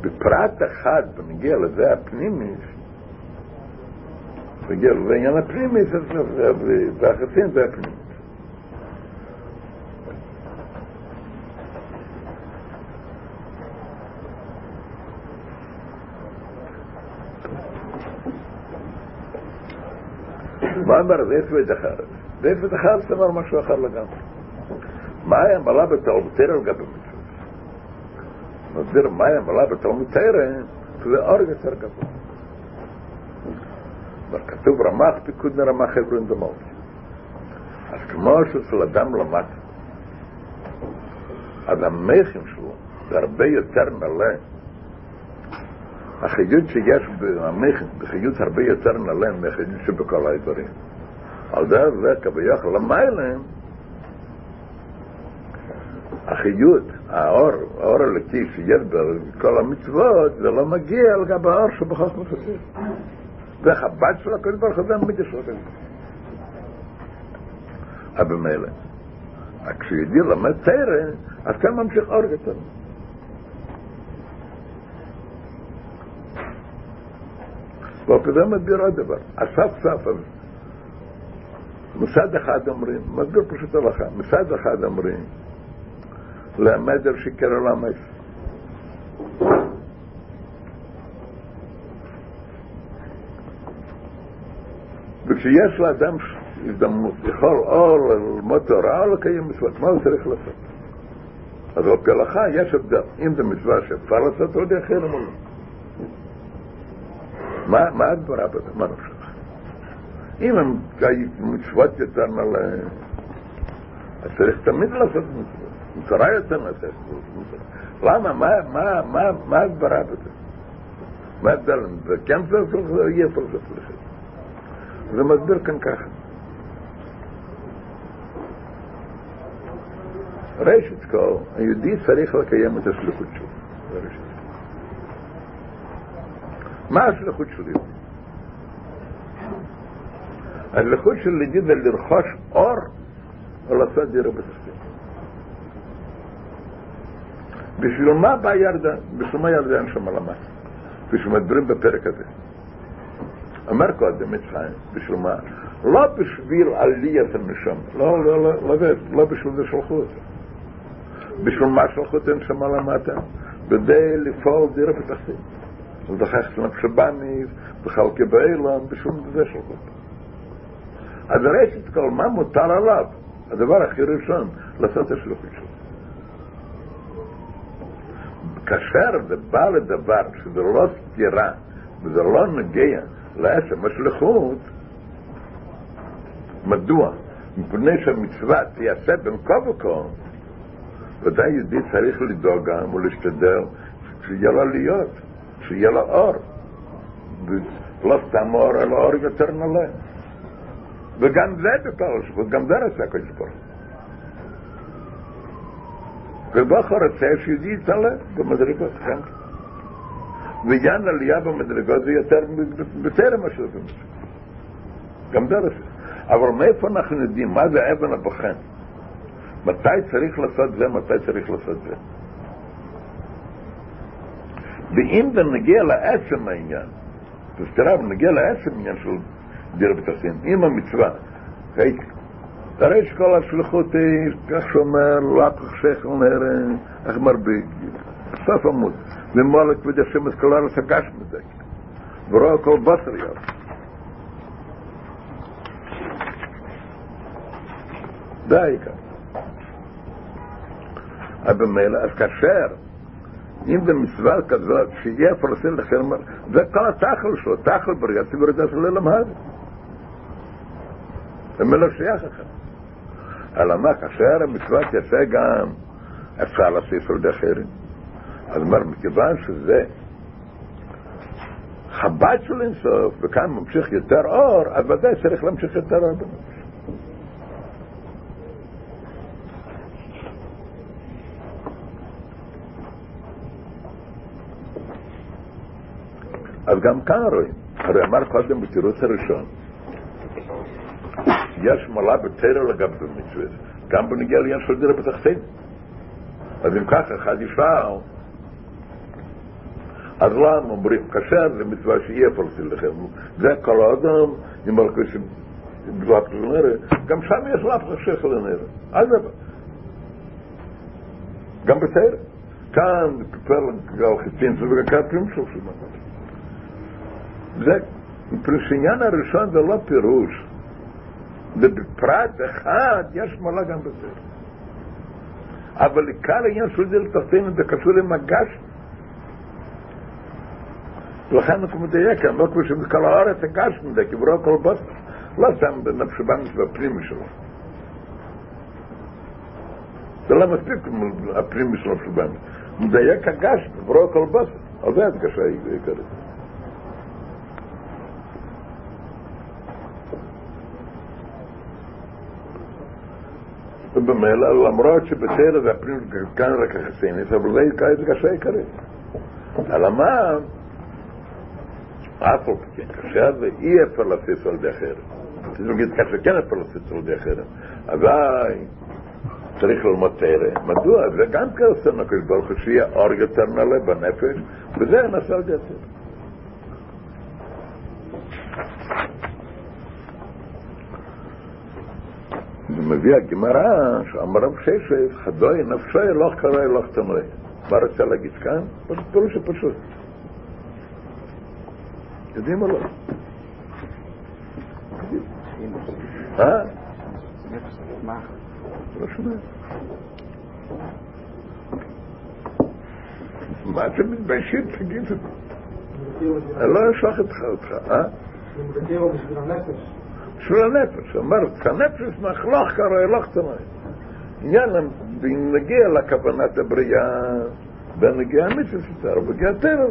בפרט אחד, בנגיע לזה הפנימי, בנגיע לזה עניין הפנימי, והחצין זה הפנימי. מה אומר זה אפד אחר? זה אפד אחר זה אומר משהו אחר לגמרי. מה היה מלא בתלמוד תרא על גבי מצוות? מסביר מה היה מלא בתלמוד תרא זה אור יותר גבוה. כתוב רמ"ח פיקוד מרמ"ח עברון דמות. אז כמו שאצל אדם למד, אז המחים שלו זה הרבה יותר מלא. החיות שיש במחים, בחיות הרבה יותר מלא מהחיות שבכל האזורים. על דרך זה כביכול למיילם, החיות, האור, האור הלקי שיש בכל המצוות, זה לא מגיע לגבי האור שבחוס מפסיר. זה חב"ד של הקודש ברוך הוא זה המקדשות האלה. אבל מילא. כשיהודי למד תרא, אז כאן ממשיך אור יותר. והפדה מדביר עוד דבר, אסף סף, מצד אחד אומרים, מסביר פשוט הלכה, מצד אחד אומרים, למד על שיקר עולם אפס. וכשיש לאדם הזדמנות, יכול או ללמוד תורה או לקיים מצוות, מה הוא צריך לעשות? אז על פי הלכה יש הבדל, אם זה מצווה שאפשר לעשות, עוד אחר או לא. מה הדברה בזה? מה נפשך? אם הם מצוות יותר מלא, אז צריך תמיד לעשות מצוות. מצרה יותר לעשות מצוות. למה? מה ההדברה בזה? מה ההבדל? כן צריך לעשות, יהיה צריך לעשות. זה מסביר כאן ככה. ראשית כל, היהודי צריך לקיים את השליחות שלו. מה השליחות שלי? השליחות שלי זה לרכוש אור ולעשות דירה בתחתית. בשביל מה בא ירדן? בשביל מה ירדן שם על המס? בשביל מדברים בפרק הזה. אמר קודם מצרים, בשביל מה? לא בשביל עליית הנשמה, לא, לא, לא, לא, לא בשביל זה שלחו אותה. בשביל מה שלחו אותה נשמה למטה? כדי לפעול דירה בתחתית. ולדחך נפש בניס, וחלקי באילון, בשביל זה שלחו אותם. אז ראשית כל מה מותר עליו? הדבר הכי ראשון, לעשות את השלוחית שלו. כאשר זה בא לדבר שזה לא סתירה וזה לא נגיע לעצם השליחות, מדוע? מפני שהמצווה תיעשה בין כה וכה, ודאי יהודי צריך לדאוג גם ולהשתדל שיהיה לו להיות, שיהיה לו אור. ולא סתם אור, אלא אור יותר נעלה. וגם זה בכלל שפוט, גם זה רצה הקדוש ברוך ובכר רוצה שיהודי יתעלה במדרגות, כן? ועניין עלייה במדרגות זה יותר בטרם השם. גם זה רצה. אבל מאיפה אנחנו יודעים מה זה אבן הבוחן? מתי צריך לעשות זה, מתי צריך לעשות זה? ואם זה נגיע לעצם העניין, אז תראה, נגיע לעצם העניין של דיר בתחתין, עם המצווה, הרי שכל השלחות היא, כך שאומר, לפח שכל נראה, איך מרביק, סוף עמוד, ומולק ודשם את כל הארץ הגש מזה, ורוא כל בשר יום. זה העיקר. אבל במילא, אז כאשר, אם זה מצווה כזאת, שיהיה פרסים לכם, זה כל התחל שלו, תחל בריאה, ציבורית של עולם הזה. זה מלא שייך אחר. אלא מה, כאשר המצווה תעשה גם, אפשר להוסיף על ידי אחרים. אז אומר, מכיוון שזה חב"ד של אינסוף, וכאן ממשיך יותר אור, אז ודאי צריך להמשיך יותר אור אז גם כאן רואים, הרי אמר קודם בתירוץ הראשון, יש מעלה בתרא לגבי במצווה, גם בנגיע לעניין של דירה בתחתין. אז אם ככה, אחד ישאל, אז למה אומרים, כאשר זה מצווה שיהיה פרסי לכם, זה כל האדם, עם מלכושים, בלפת לנרא, גם שם יש לפת שכל לנרא, זה גם בתרא. כאן, כפר על חיצין, זה וגם פרים של סימן. זה, פרסיניין הראשון זה לא פירוש, ובפרט אחד יש מעלה גם בזה. אבל עיקר העניין של זה לתחתינו זה קשור עם הגש. לכן אנחנו מדייק, לא כמו שבכל הארץ הגש מדי, כברוא כל בוסר. לא שם בנפש בנס והפנימי שלו. זה לא מספיק הפנימי שלו בנס. מדייק הגש, כברוא כל בוסר. על זה הדגשה העיקרית. ובמילא, למרות שבתרא זה הפנים כאן רק החסיינס, אבל זה עיקר את קשה עיקרית. אלא מה? אף על כן, קשה זה אי אפשר להפיץ על ידי אחרת. צריך להגיד קשה כן אפשר להפיץ על ידי אחרת. אבל צריך ללמוד תרא. מדוע? זה גם עושה נקוש ברוך הוא שיהיה אור יותר נעלה בנפש, וזה נעשה על ידי התרא. ומביא הגמרא, שאמר רב ששת, חדוי נפשי לא קרא לא תמרי. מה רוצה להגיד כאן? פירוש פשוט. יודעים או לא? אה? לא שומע. מה אתם מתביישים? תגידו. אני לא אשלח אותך, אה? בשביל הנפש. אמרת, הנפש נחלוך קרא אלוך תמי. עניין, אם נגיע לכוונת הבריאה, ונגיע המצווה שצר, ונגיע טרם,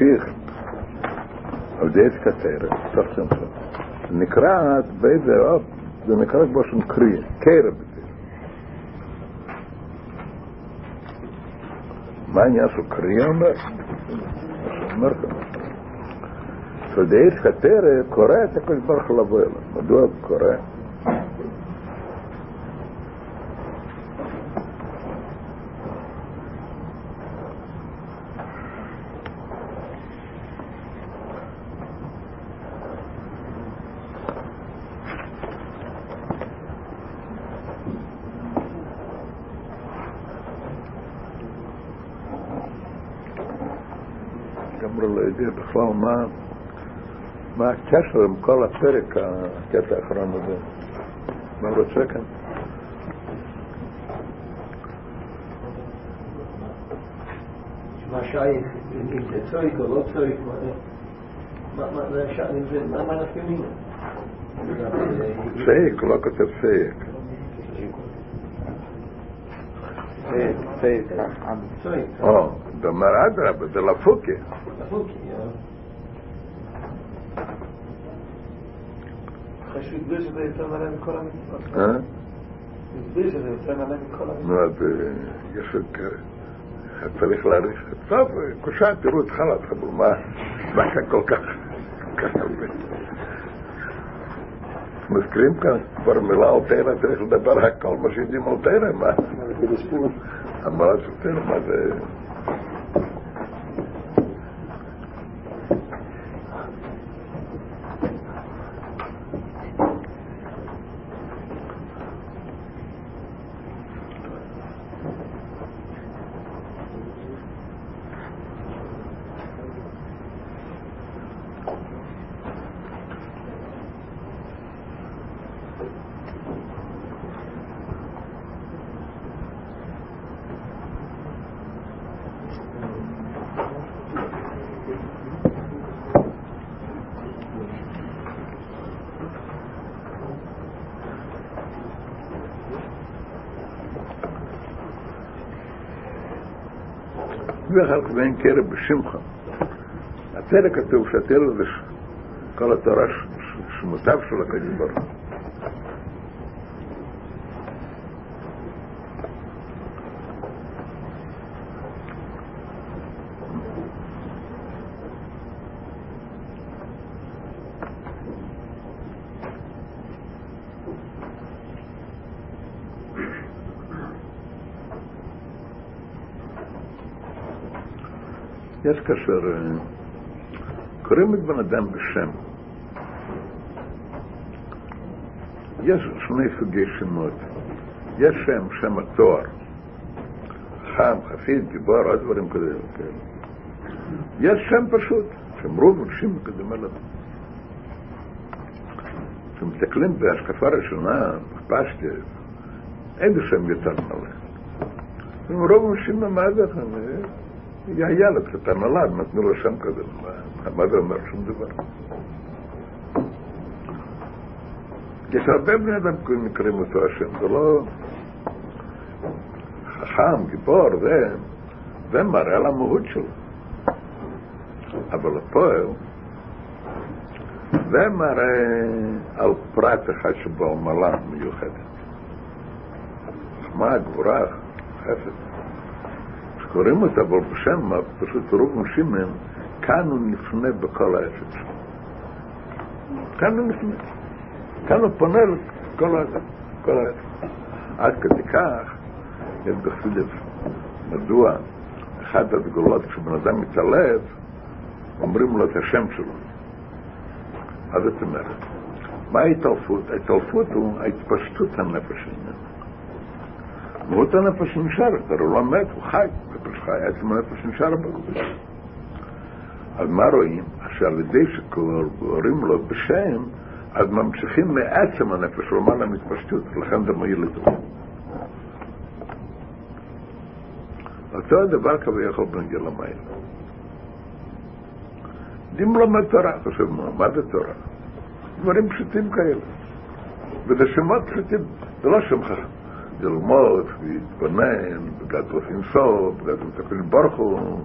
ממשיך על דעת כתרת, סוף שם סוף. נקרא באיזה אופ, זה נקרא באופן קריא, קרב. מה העניין של קריא אומר? אומר ככה. של דעת כתרת קורא את הקדוש ברוך הוא לבוא אליו. מדוע זה קורא? לגמרי בכלל מה, מה הקשר עם כל הפרק, הקטע האחרון הזה. מה רוצה כאן? מה שייך, אם זה צויק או לא צויק, מה אנחנו יודעים? פייק, לא כותב פייק. צויק, או, דאמר אדרבה, זה לפוקי. לפוקי, שהוא הסביר שזה יותר מלא מכל המצוות. אה? הסביר שזה יותר מלא מכל המצוות. יש כאלה. צריך להעריך. טוב, קושה, תראו את חלת, אבל מה, מה כאן כל כך, כך הרבה? מזכירים כאן כבר מילה על תרא, צריך לדבר רק כל מה שיודעים על תרא, מה? המלה של תרא, מה זה? ואחר כך ואין קרב בשמחה. הפרק כתוב שהתרא זה כל התורה שמותיו של הקדוש ברוך הוא. יש כאשר אה, קוראים את בן אדם בשם. יש שני סוגי שמות. יש שם, שם התואר. חם, חסיד, גיבור, עוד דברים כאלה. כאלה. יש שם פשוט, שם רוב אנשים מקדם עליו. כשמסתכלים בהשקפה ראשונה, בפשטס, איזה שם יותר מלא. רוב אנשים, מה זה? היה ילד קטן נולד, נתנו לו שם כזה, מה- זה אומר? שום דבר. יש הרבה בני אדם נקראים אותו השם, זה לא חכם, גיבור, זה, זה מראה על המהות שלו. אבל הפועל, זה מראה על פרט אחד שבו מעלה מיוחדת. חכמה, גבורה, חפץ. קוראים אותה, אבל בשם, פשוט רוב אנשים הם, כאן הוא נפנה בכל שלו. כאן הוא נפנה. כאן הוא פונה לכל העסק. עד כדי כך, יש בחסידס, מדוע אחת הסגולות, כשבן אדם מתעלב, אומרים לו את השם שלו. מה זאת אומרת? מה ההתעלפות? ההתעלפות הוא ההתפשטות הנפש שלנו. מהות הנפש נשארת, הרי הוא לא מת, הוא חי, נפש חי, עצם הנפש נשאר בגוף. אז מה רואים? שעל ידי שקוראים לו בשם, אז ממשיכים מעצם הנפש, למעלה מתפשטות, לכן זה מועיל לטוב. אותו הדבר כביכול בנגיע למייל. אם לומד תורה, חושב, מה זה תורה? דברים פשוטים כאלה. וזה שמות פשוטים, זה לא שם חכם. ללמוד, להתבונן, בגלל עושים סוף, בגלל מטפל ברכו,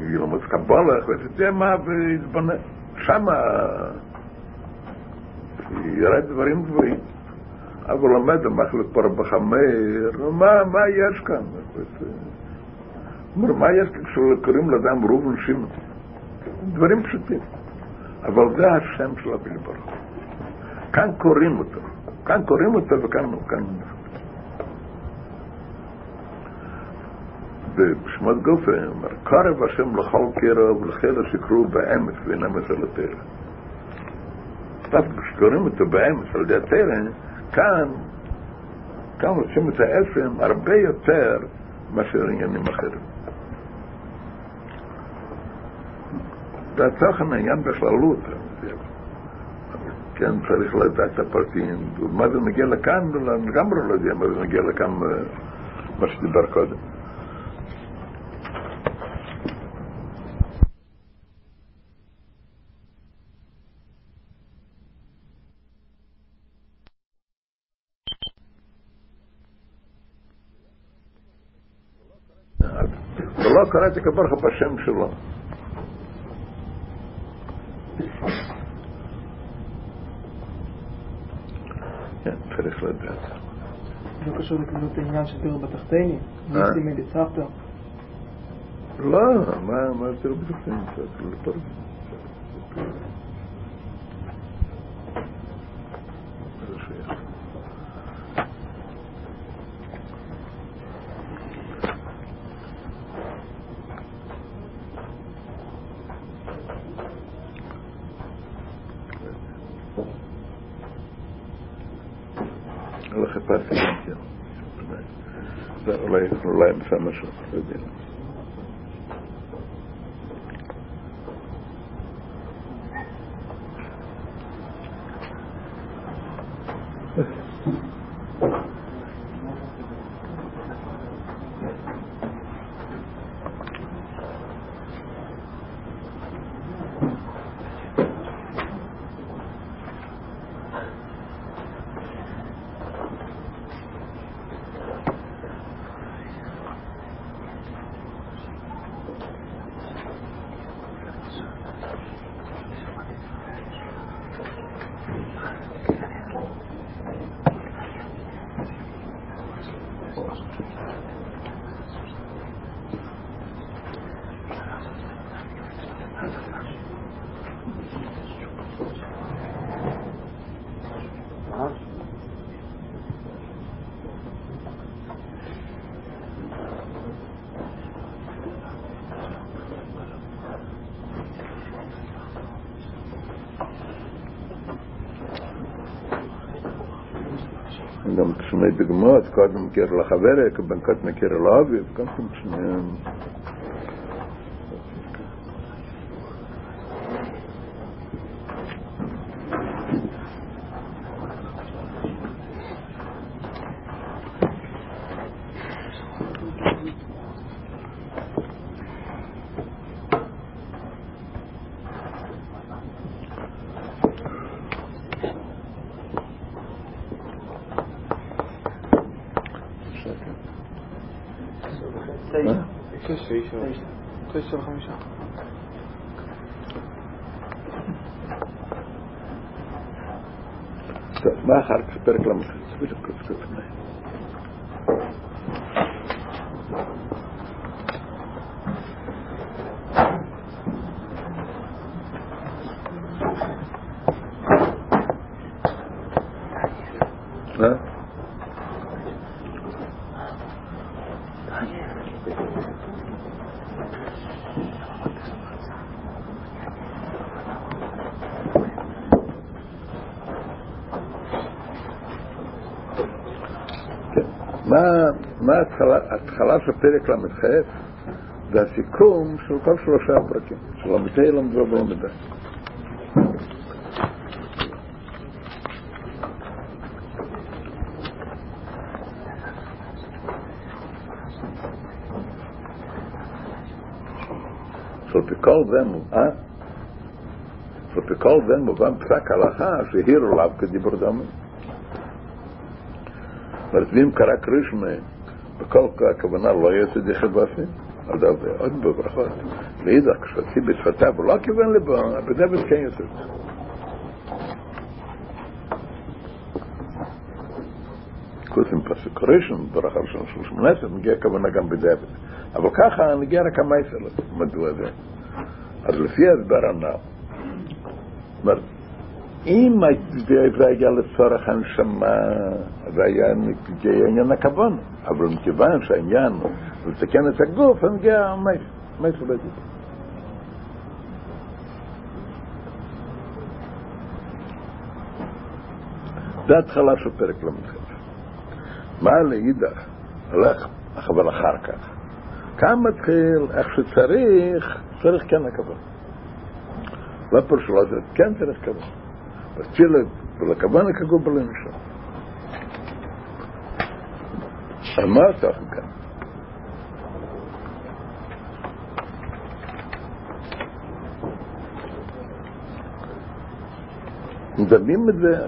ללמוד קבלה, ותדע מה, ולהתבונן. שמה ירד דברים גבוהים. אבל לומד המחלק פר בחמר, מה, יש כאן? אומר, מה יש כאן כשקוראים לאדם ראובן שמעון? דברים פשוטים. אבל זה השם של אבי ברוך. כאן קוראים אותו. כאן קוראים אותו וכאן... כאן... בשמות גופה, אומר, קרב השם לכל קרב ולחלר שקרו באמץ ואין אמץ על התרא. דווקא כשקוראים אותו באמץ על ידי התרא, כאן, כאן רוצים את העצם הרבה יותר מאשר עניינים אחרים. זה התוכן העניין בכללות. כן, צריך לדעת את הפרטים. מה זה מגיע לכאן, לגמרי לא יודע מה זה מגיע לכאן, מה שדיבר קודם. ולא קראתי כברך בשם שלו. כן, צריך לדעת. לא קשור לקנות עניין של תיאור בתחתיני? ניסים מדי סבתא? לא, מה תיאור בתחתיני? לא חיפשתי גם כן. אולי, אולי נמצא משהו, לא יודע. גם דוגמאות, קודם לחברה, כבן קודם קיר לאבי, קודם שניהם. טוב, מה אחר כך? פרק ל"ח. מה? כן. מה, מה התחלה, של פרק ל"ח? זה הסיכום של כל שלושה הפרקים, של עמיתי למדו ולמדה. So בכל זה מובן, so בכל זה מובן פסק הלכה שהעירו עליו כדיבור דומה. זאת ואם קרא קרישמה, בכל הכוונה לא יוצא די חבפים, אז זה עוד בברכות. ואידך, כשהוציא בשפתיו, הוא לא כיוון לבו, בדבס כן יוצא. חוץ מפסוק ראשון, ברכה ראשון של שמונה עשרה, מגיע כוונה גם בדבס. אבל ככה נגיע רק המייסר, מדוע זה? אז לפי ההסבר הנ"ל, אם זה היה לצורך הנשמה, זה היה עניין הכוון, אבל מכיוון שהעניין הוא לתקן את הגוף, אז מגיע המייסר בדיוק. זה התחלה של פרק ל"ח. מה לאידך? הולך, אבל אחר כך. כאן מתחיל איך שצריך, צריך כן הכבוד. לא פה שלא זה, כן צריך כבוד. תפילה ולכוון הכגוב בלנשום. על מה אנחנו כאן? מדמים את זה,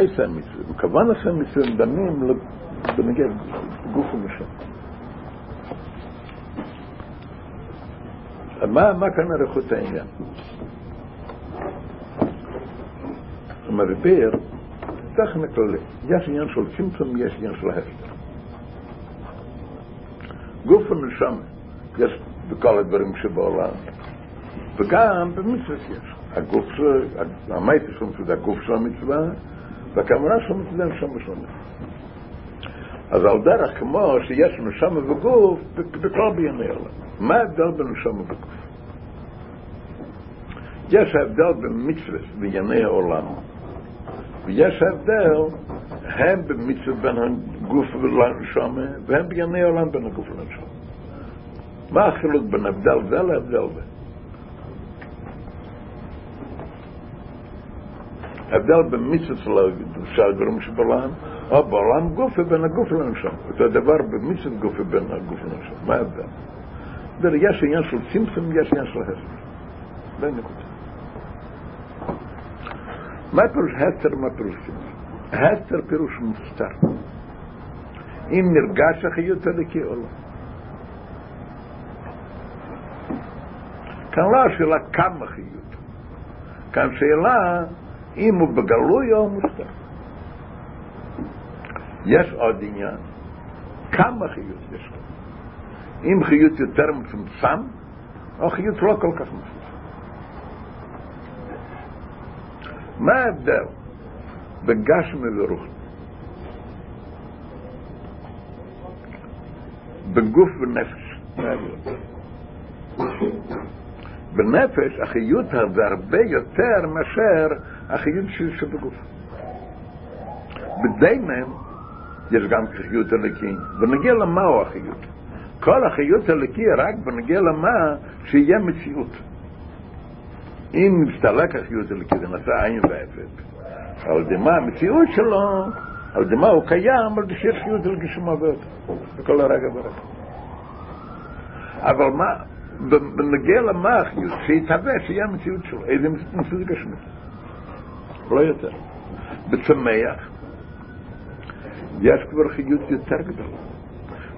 יעשה המצווה? כוון עשה מצווה, מדמים בנגיע גוף ומשום. מה, כאן אריכות העניין? הוא מסביר, תכן הכללי, יש עניין של צמצום, יש עניין של הסתר. גוף ונשמה יש בכל הדברים שבעולם, וגם במצוות יש. הגוף של, המייטי של המצווה הגוף של המצווה, והכוונה של המצווה נשמה של המצווה. אז על דרך כמו שיש נשמה וגוף בכל בענייני העולם. מה ההבדל בין נשמה וגוף? יש הבדל במצוות בענייני העולם, ויש הבדל הם במצוות בין הגוף לנשמה, והם בענייני העולם בין הגוף לנשמה. מה החילוק בין הבדל זה להבדל זה? הבדל במצוות של הדברים שבעולם, או בעולם גוף ובין הגוף לנשמה. אותו דבר במצוות גוף ובין הגוף לנשמה. מה ההבדל? יש עניין של צמצום, יש עניין של הסר. זה נקודה. מה פירוש הסתר, מה פירוש צמצום? הסתר פירוש מוסתר. אם נרגש החיות הלקי או לא. כאן לא השאלה כמה חיות, כאן שאלה אם הוא בגלוי או מוסתר. יש עוד עניין, כמה חיות יש לו. אם חיות יותר מצומצם, או חיות לא כל כך מוסתר. מה ההבדל בין גשמי ורוחני? בין גוף ונפש. בנפש החיות זה הרבה יותר מאשר החיות שבגוף. בדיימן יש גם חיות הלקי, ונגיע למהו החיות. כל החיות הלקי רק בנגיע למה שיהיה מציאות. אם מסתלק החיות נעשה עין ואפס, על ידי מה המציאות שלו, על ידי מה הוא קיים, ידי שיש חיות הלקי שמעבד בכל הרגע ורגע. אבל מה, בנגיע למה החיות, שיתהווה, שיהיה המציאות שלו, איזה מציאות גשמית. לא יותר. בצמח יש כבר חיות יותר גדולה.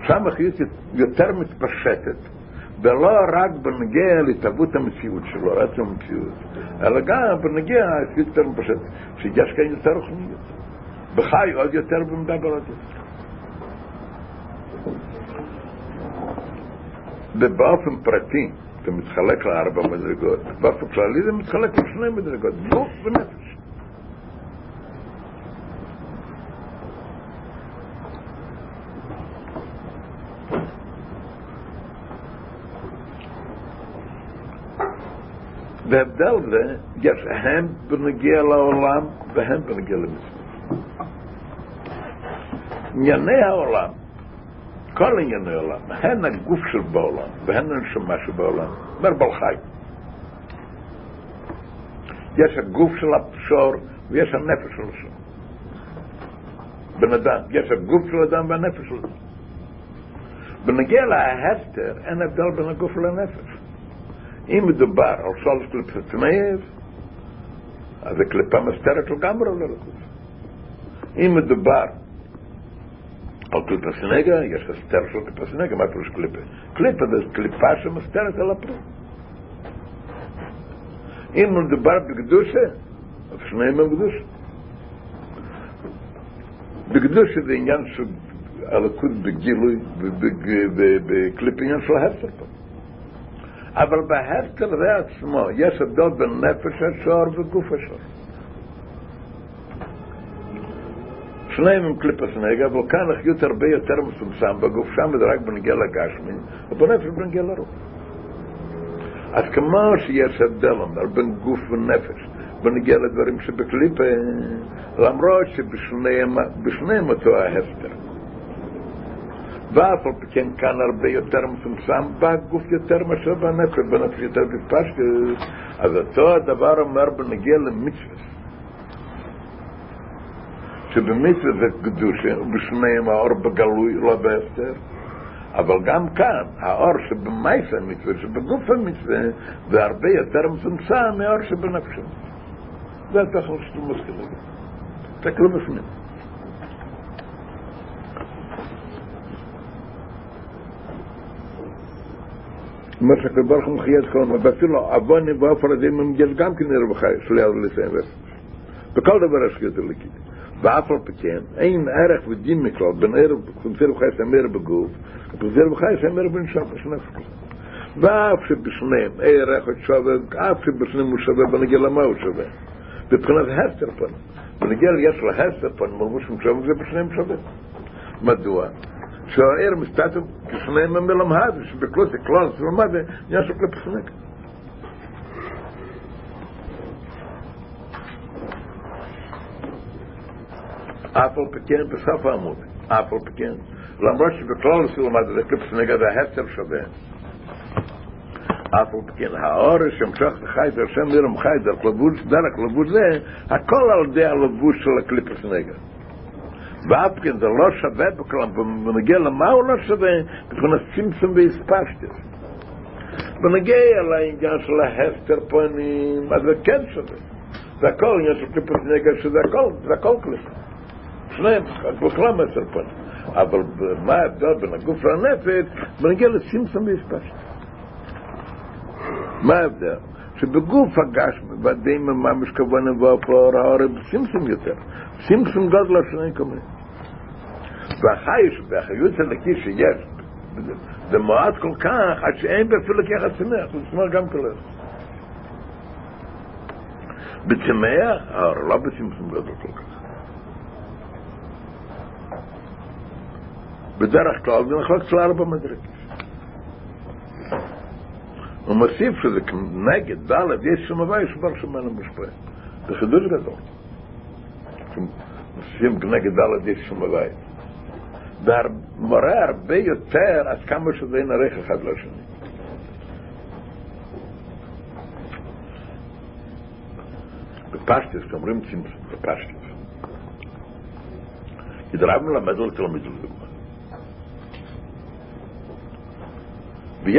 שם החיות יותר מתפשטת, ולא רק בנגיע להתהוות המציאות שלו, רצון המציאות, אלא גם בנגיע החיות יותר מתפשטת, שיש כאן יותר רוחניות. בחי עוד יותר במדבר הזה. ובאופן פרטי זה מתחלק לארבע מדרגות, באופן כללי זה מתחלק לשני מדרגות, גוף ונפש. והבדל זה, יש הם בנגיע לעולם והם בנגיע למצוות. ענייני העולם כל ענייני עולם, הן הגוף של בעולם והן הנשמה שבעולם, אומר בל חי. יש הגוף של השור ויש הנפש של השור. בן אדם, יש הגוף של אדם והנפש של אדם. בנגיע להסתר, אין הבדל בין הגוף לנפש. אם מדובר על שלוש קליפות טמאיות, אז זה קליפה מסתרת לגמרי ללכות. אם מדובר על קליפה סנגה, יש הסתר של קליפה סנגה, מה פירוש קליפה? קליפה זה קליפה שמסתרת על הפרט. אם מדובר בקדושה, אז שניהם הם קדושה. בקדושה זה עניין של הלכות בגילוי, בקליפ עניין של פה. אבל בהפטר זה עצמו, יש הבדל בין נפש השור וגוף השור. שניהם הם קליפס נגע, אבל כאן החיות הרבה יותר מסומסם בגוף, שם זה רק בנגיע לגשמין, ובנפש בנגיע לרוב. אז כמו שיש הבדל אומר בין גוף ונפש, בנגיע לדברים שבקליפה, למרות שבשניהם אותו ההסתר. ואף על כן כאן הרבה יותר מצומצם, בגוף יותר מאשר בנפש, בנפש יותר בפשטוס, אז אותו הדבר אומר בנגיע למצווה. שבמצווה זה קדושה, ובשניהם האור בגלוי, לא בהסתר. אבל גם כאן, האור שבמייס המצווה, שבגוף המצווה, זה הרבה יותר מצומצם מהאור שבנפש המצווה. זה התכנון שאתם מסכימים. תסתכלו בפנים. מה שהקדוש ברוך הוא מחיה את כל מה, ואפילו באופן הזה ממגל גם כן רווחה, שליד לסיים בכל דבר יש יותר לקית. ואף על פי כן, אין ערך ודין מכלל בין ערב, כנסר וחייס המר בגוף, וחייס המר בנשם, שנפש. ואף שבשניהם ערך שווה, אף שבשניהם הוא שווה, בנגיע למה הוא שווה. מבחינת הסתר פן. בנגיע יש לו הסתר פן, מלבוש משווה, זה בשניהם שווה. מדוע? שהעיר מסתתם כשניהם המלמהד, שבקלוס הקלוס ולמד, נהיה שוק לפסנק. אף על פקן בסף העמוד, אף על פקן. למרות שבכלל סילמד זה קליפס נגד ההצר שווה. אף על פקן האורש שמשך לחי דרשם לרם חי דרך לבוש דרך לבוש זה, הכל על ידי הלבוש של הקליפס ואף כן זה לא שווה בכלל, ונגיע למה הוא לא שווה, מבחינת צימצום והספשטס. ונגיע לעניין של ההסתר פנים, אז זה כן שווה. זה הכל עניין של קליפס נגע, שזה הכל, זה הכל קליפס. שניהם, בכלל מסר פנים. אבל מה ההבדל בין הגוף לנפש, ונגיע לצימצום והספשטס. מה ההבדל? שבגוף הגש ודאי ממש כוונה ואופור האור בסימסום יותר. סימסום גדול השני כמובן. והחייש והחיות הלקי שיש, זה מועט כל כך, עד שאין באפילו לקחת צמח, זה צמח גם כלל. בצמח, האור לא בסימסום גדול כל כך. בדרך כלל זה נחלק אצל ארבע מדרגות. הוא מוסיף שזה נגד ד' יש שם הווי שבר שמנו משפע. זה חידוש גדול. zum Sim gnege dalle dis fun mei. Der morar be yoter as kam scho ze in rekh khad lo shni. Be pasht es kam rim tsim be pasht. Ki der abn la medol tlo medol. Vi.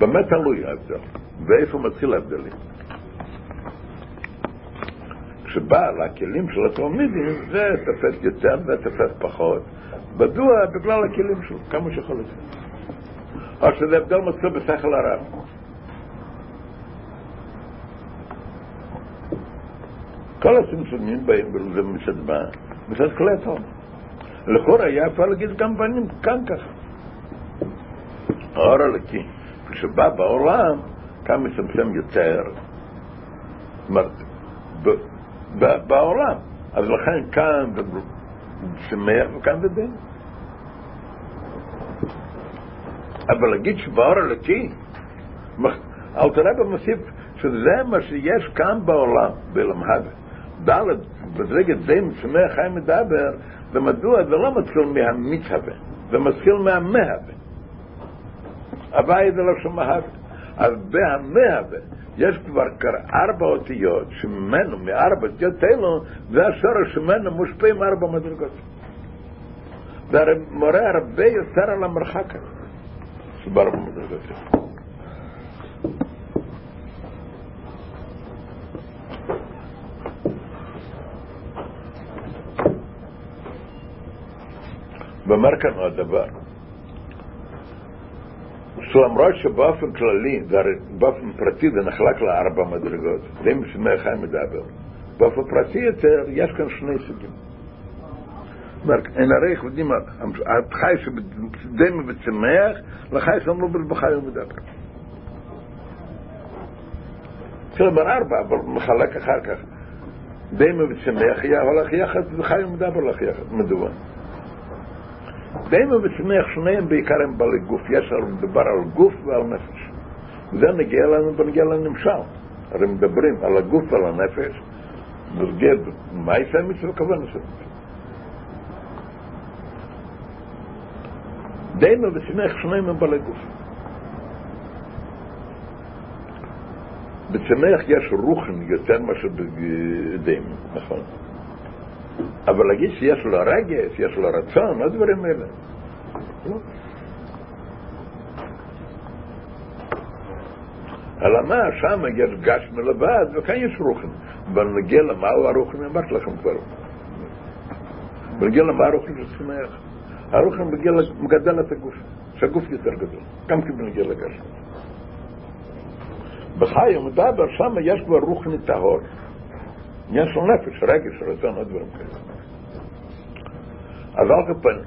באמת תלוי ההבדל, ואיפה מתחיל ההבדלים. כשבא לכלים של התלמידים, זה תופס יותר ותופס פחות. מדוע? בגלל הכלים שלו, כמה שיכול להיות. או שזה הבדל מצוי בשכל הרב. כל הצמצומים באים בזה מצד מה? מצד כלי התום. לכאורה היה אפשר להגיד גם בנים כאן ככה. האור הלקי, כשבא בעולם, כאן מצמצם יותר, בעולם. אז לכן כאן שמח וכאן בדין. אבל להגיד שבאור הלקי, אל תראה במוסיף שזה מה שיש כאן בעולם, הבא. ד' בדרגת זה משמח חיים מדבר, ומדוע זה לא מתחיל מהמצווה, זה מתחיל מהמהווה. הוואי זה לא שמהווה. אז בהמהווה יש כבר ארבע אותיות שממנו, מארבע אותיות אלו, זה השורש שממנו מושפעים ארבע מדרגות. זה מורה הרבה יותר על המרחק הזה, שבארבע מדרגות. ואומר כאן עוד דבר, שלמרות שבאופן כללי, באופן פרטי זה נחלק לארבע מדרגות, זה משמח חיים מדבר. באופן פרטי יותר, יש כאן שני סוגים. אין הרי יודעים, החי שבדמה וצמח, לחי שאמרו בחי ומדבר. צריך לומר ארבע, אבל מחלק אחר כך. דמה וצמח הולך יחד, וחי ומדבר הולך יחד. מדוע? דמה וצמח שניהם בעיקר הם בעלי גוף, יש מדבר על גוף ועל נפש. וזה נגיע לנו בנגיע לנמשל. הרי מדברים על הגוף ועל הנפש, נוגד מה יפה מצווה כוון עושה דמה וצמח שניהם הם בעלי גוף. בצמח יש רוחן יותר מאשר בדמה, נכון? אבל להגיד שיש לו רגש, יש לו רצון, מה דברים האלה? לא. אלא מה, שם יש גש מלבד, וכאן יש רוחן. בנגיע למהו הרוחן, אמרתי לכם כבר. בנגיע למה הרוחן זה שמח. הרוחן מגדל את הגוף, שהגוף יותר גדול, גם כן בנגיע לגש. בחי ומדבר, שם יש כבר רוחני טהור. עניין של נפש, רגש, רצון, עוד דברים כאלה. אז על כפן.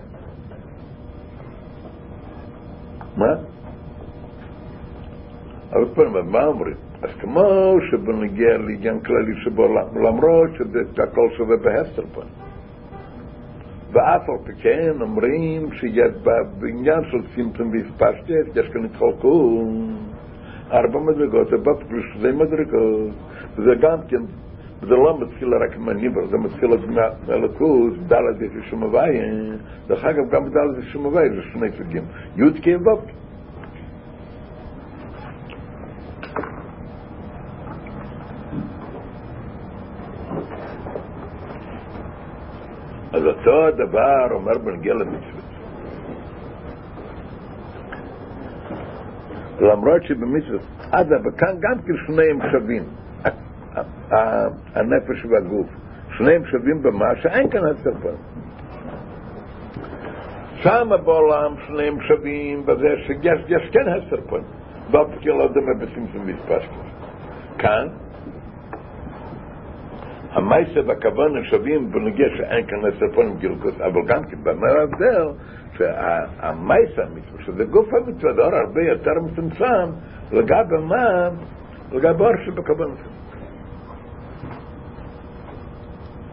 מה? על כפן, מה אומרים? אז כמו שבנגיע לעניין כללי שבעולם, למרות שזה הכל שווה בהסתר פן. ואף על פי כן אומרים שיש בעניין של סימפטום והספשטת, יש כאן התחלקות, ארבע מדרגות, זה בא שתי מדרגות, וזה גם כן וזה לא מתחיל רק מהניבר, זה מתחיל מהלכות, דלת יש שום הוואי, דרך אגב גם בדלת יש שום הוואי, זה שני סוגים, י' כ' ו' אז אותו הדבר אומר בנגיע למצוות. למרות שבמצוות, אדרבה, כאן גם כן שניהם שווים. הנפש והגוף, שניהם שווים במה שאין כאן הצרפת. שמה בעולם שניהם שווים בזה שיש כן הסרפון, באופן לא דומה בסימפסום ויספסקוס. כאן, המייסה והכוונה שווים בנגיע שאין כאן הסרפון עם גילקוס, אבל גם כן, במה ההבדל, שהמייסה המצווה, שזה גוף המצווה, זה הרבה יותר מצומצם לגבי מה, לגבי אור שבכוונה.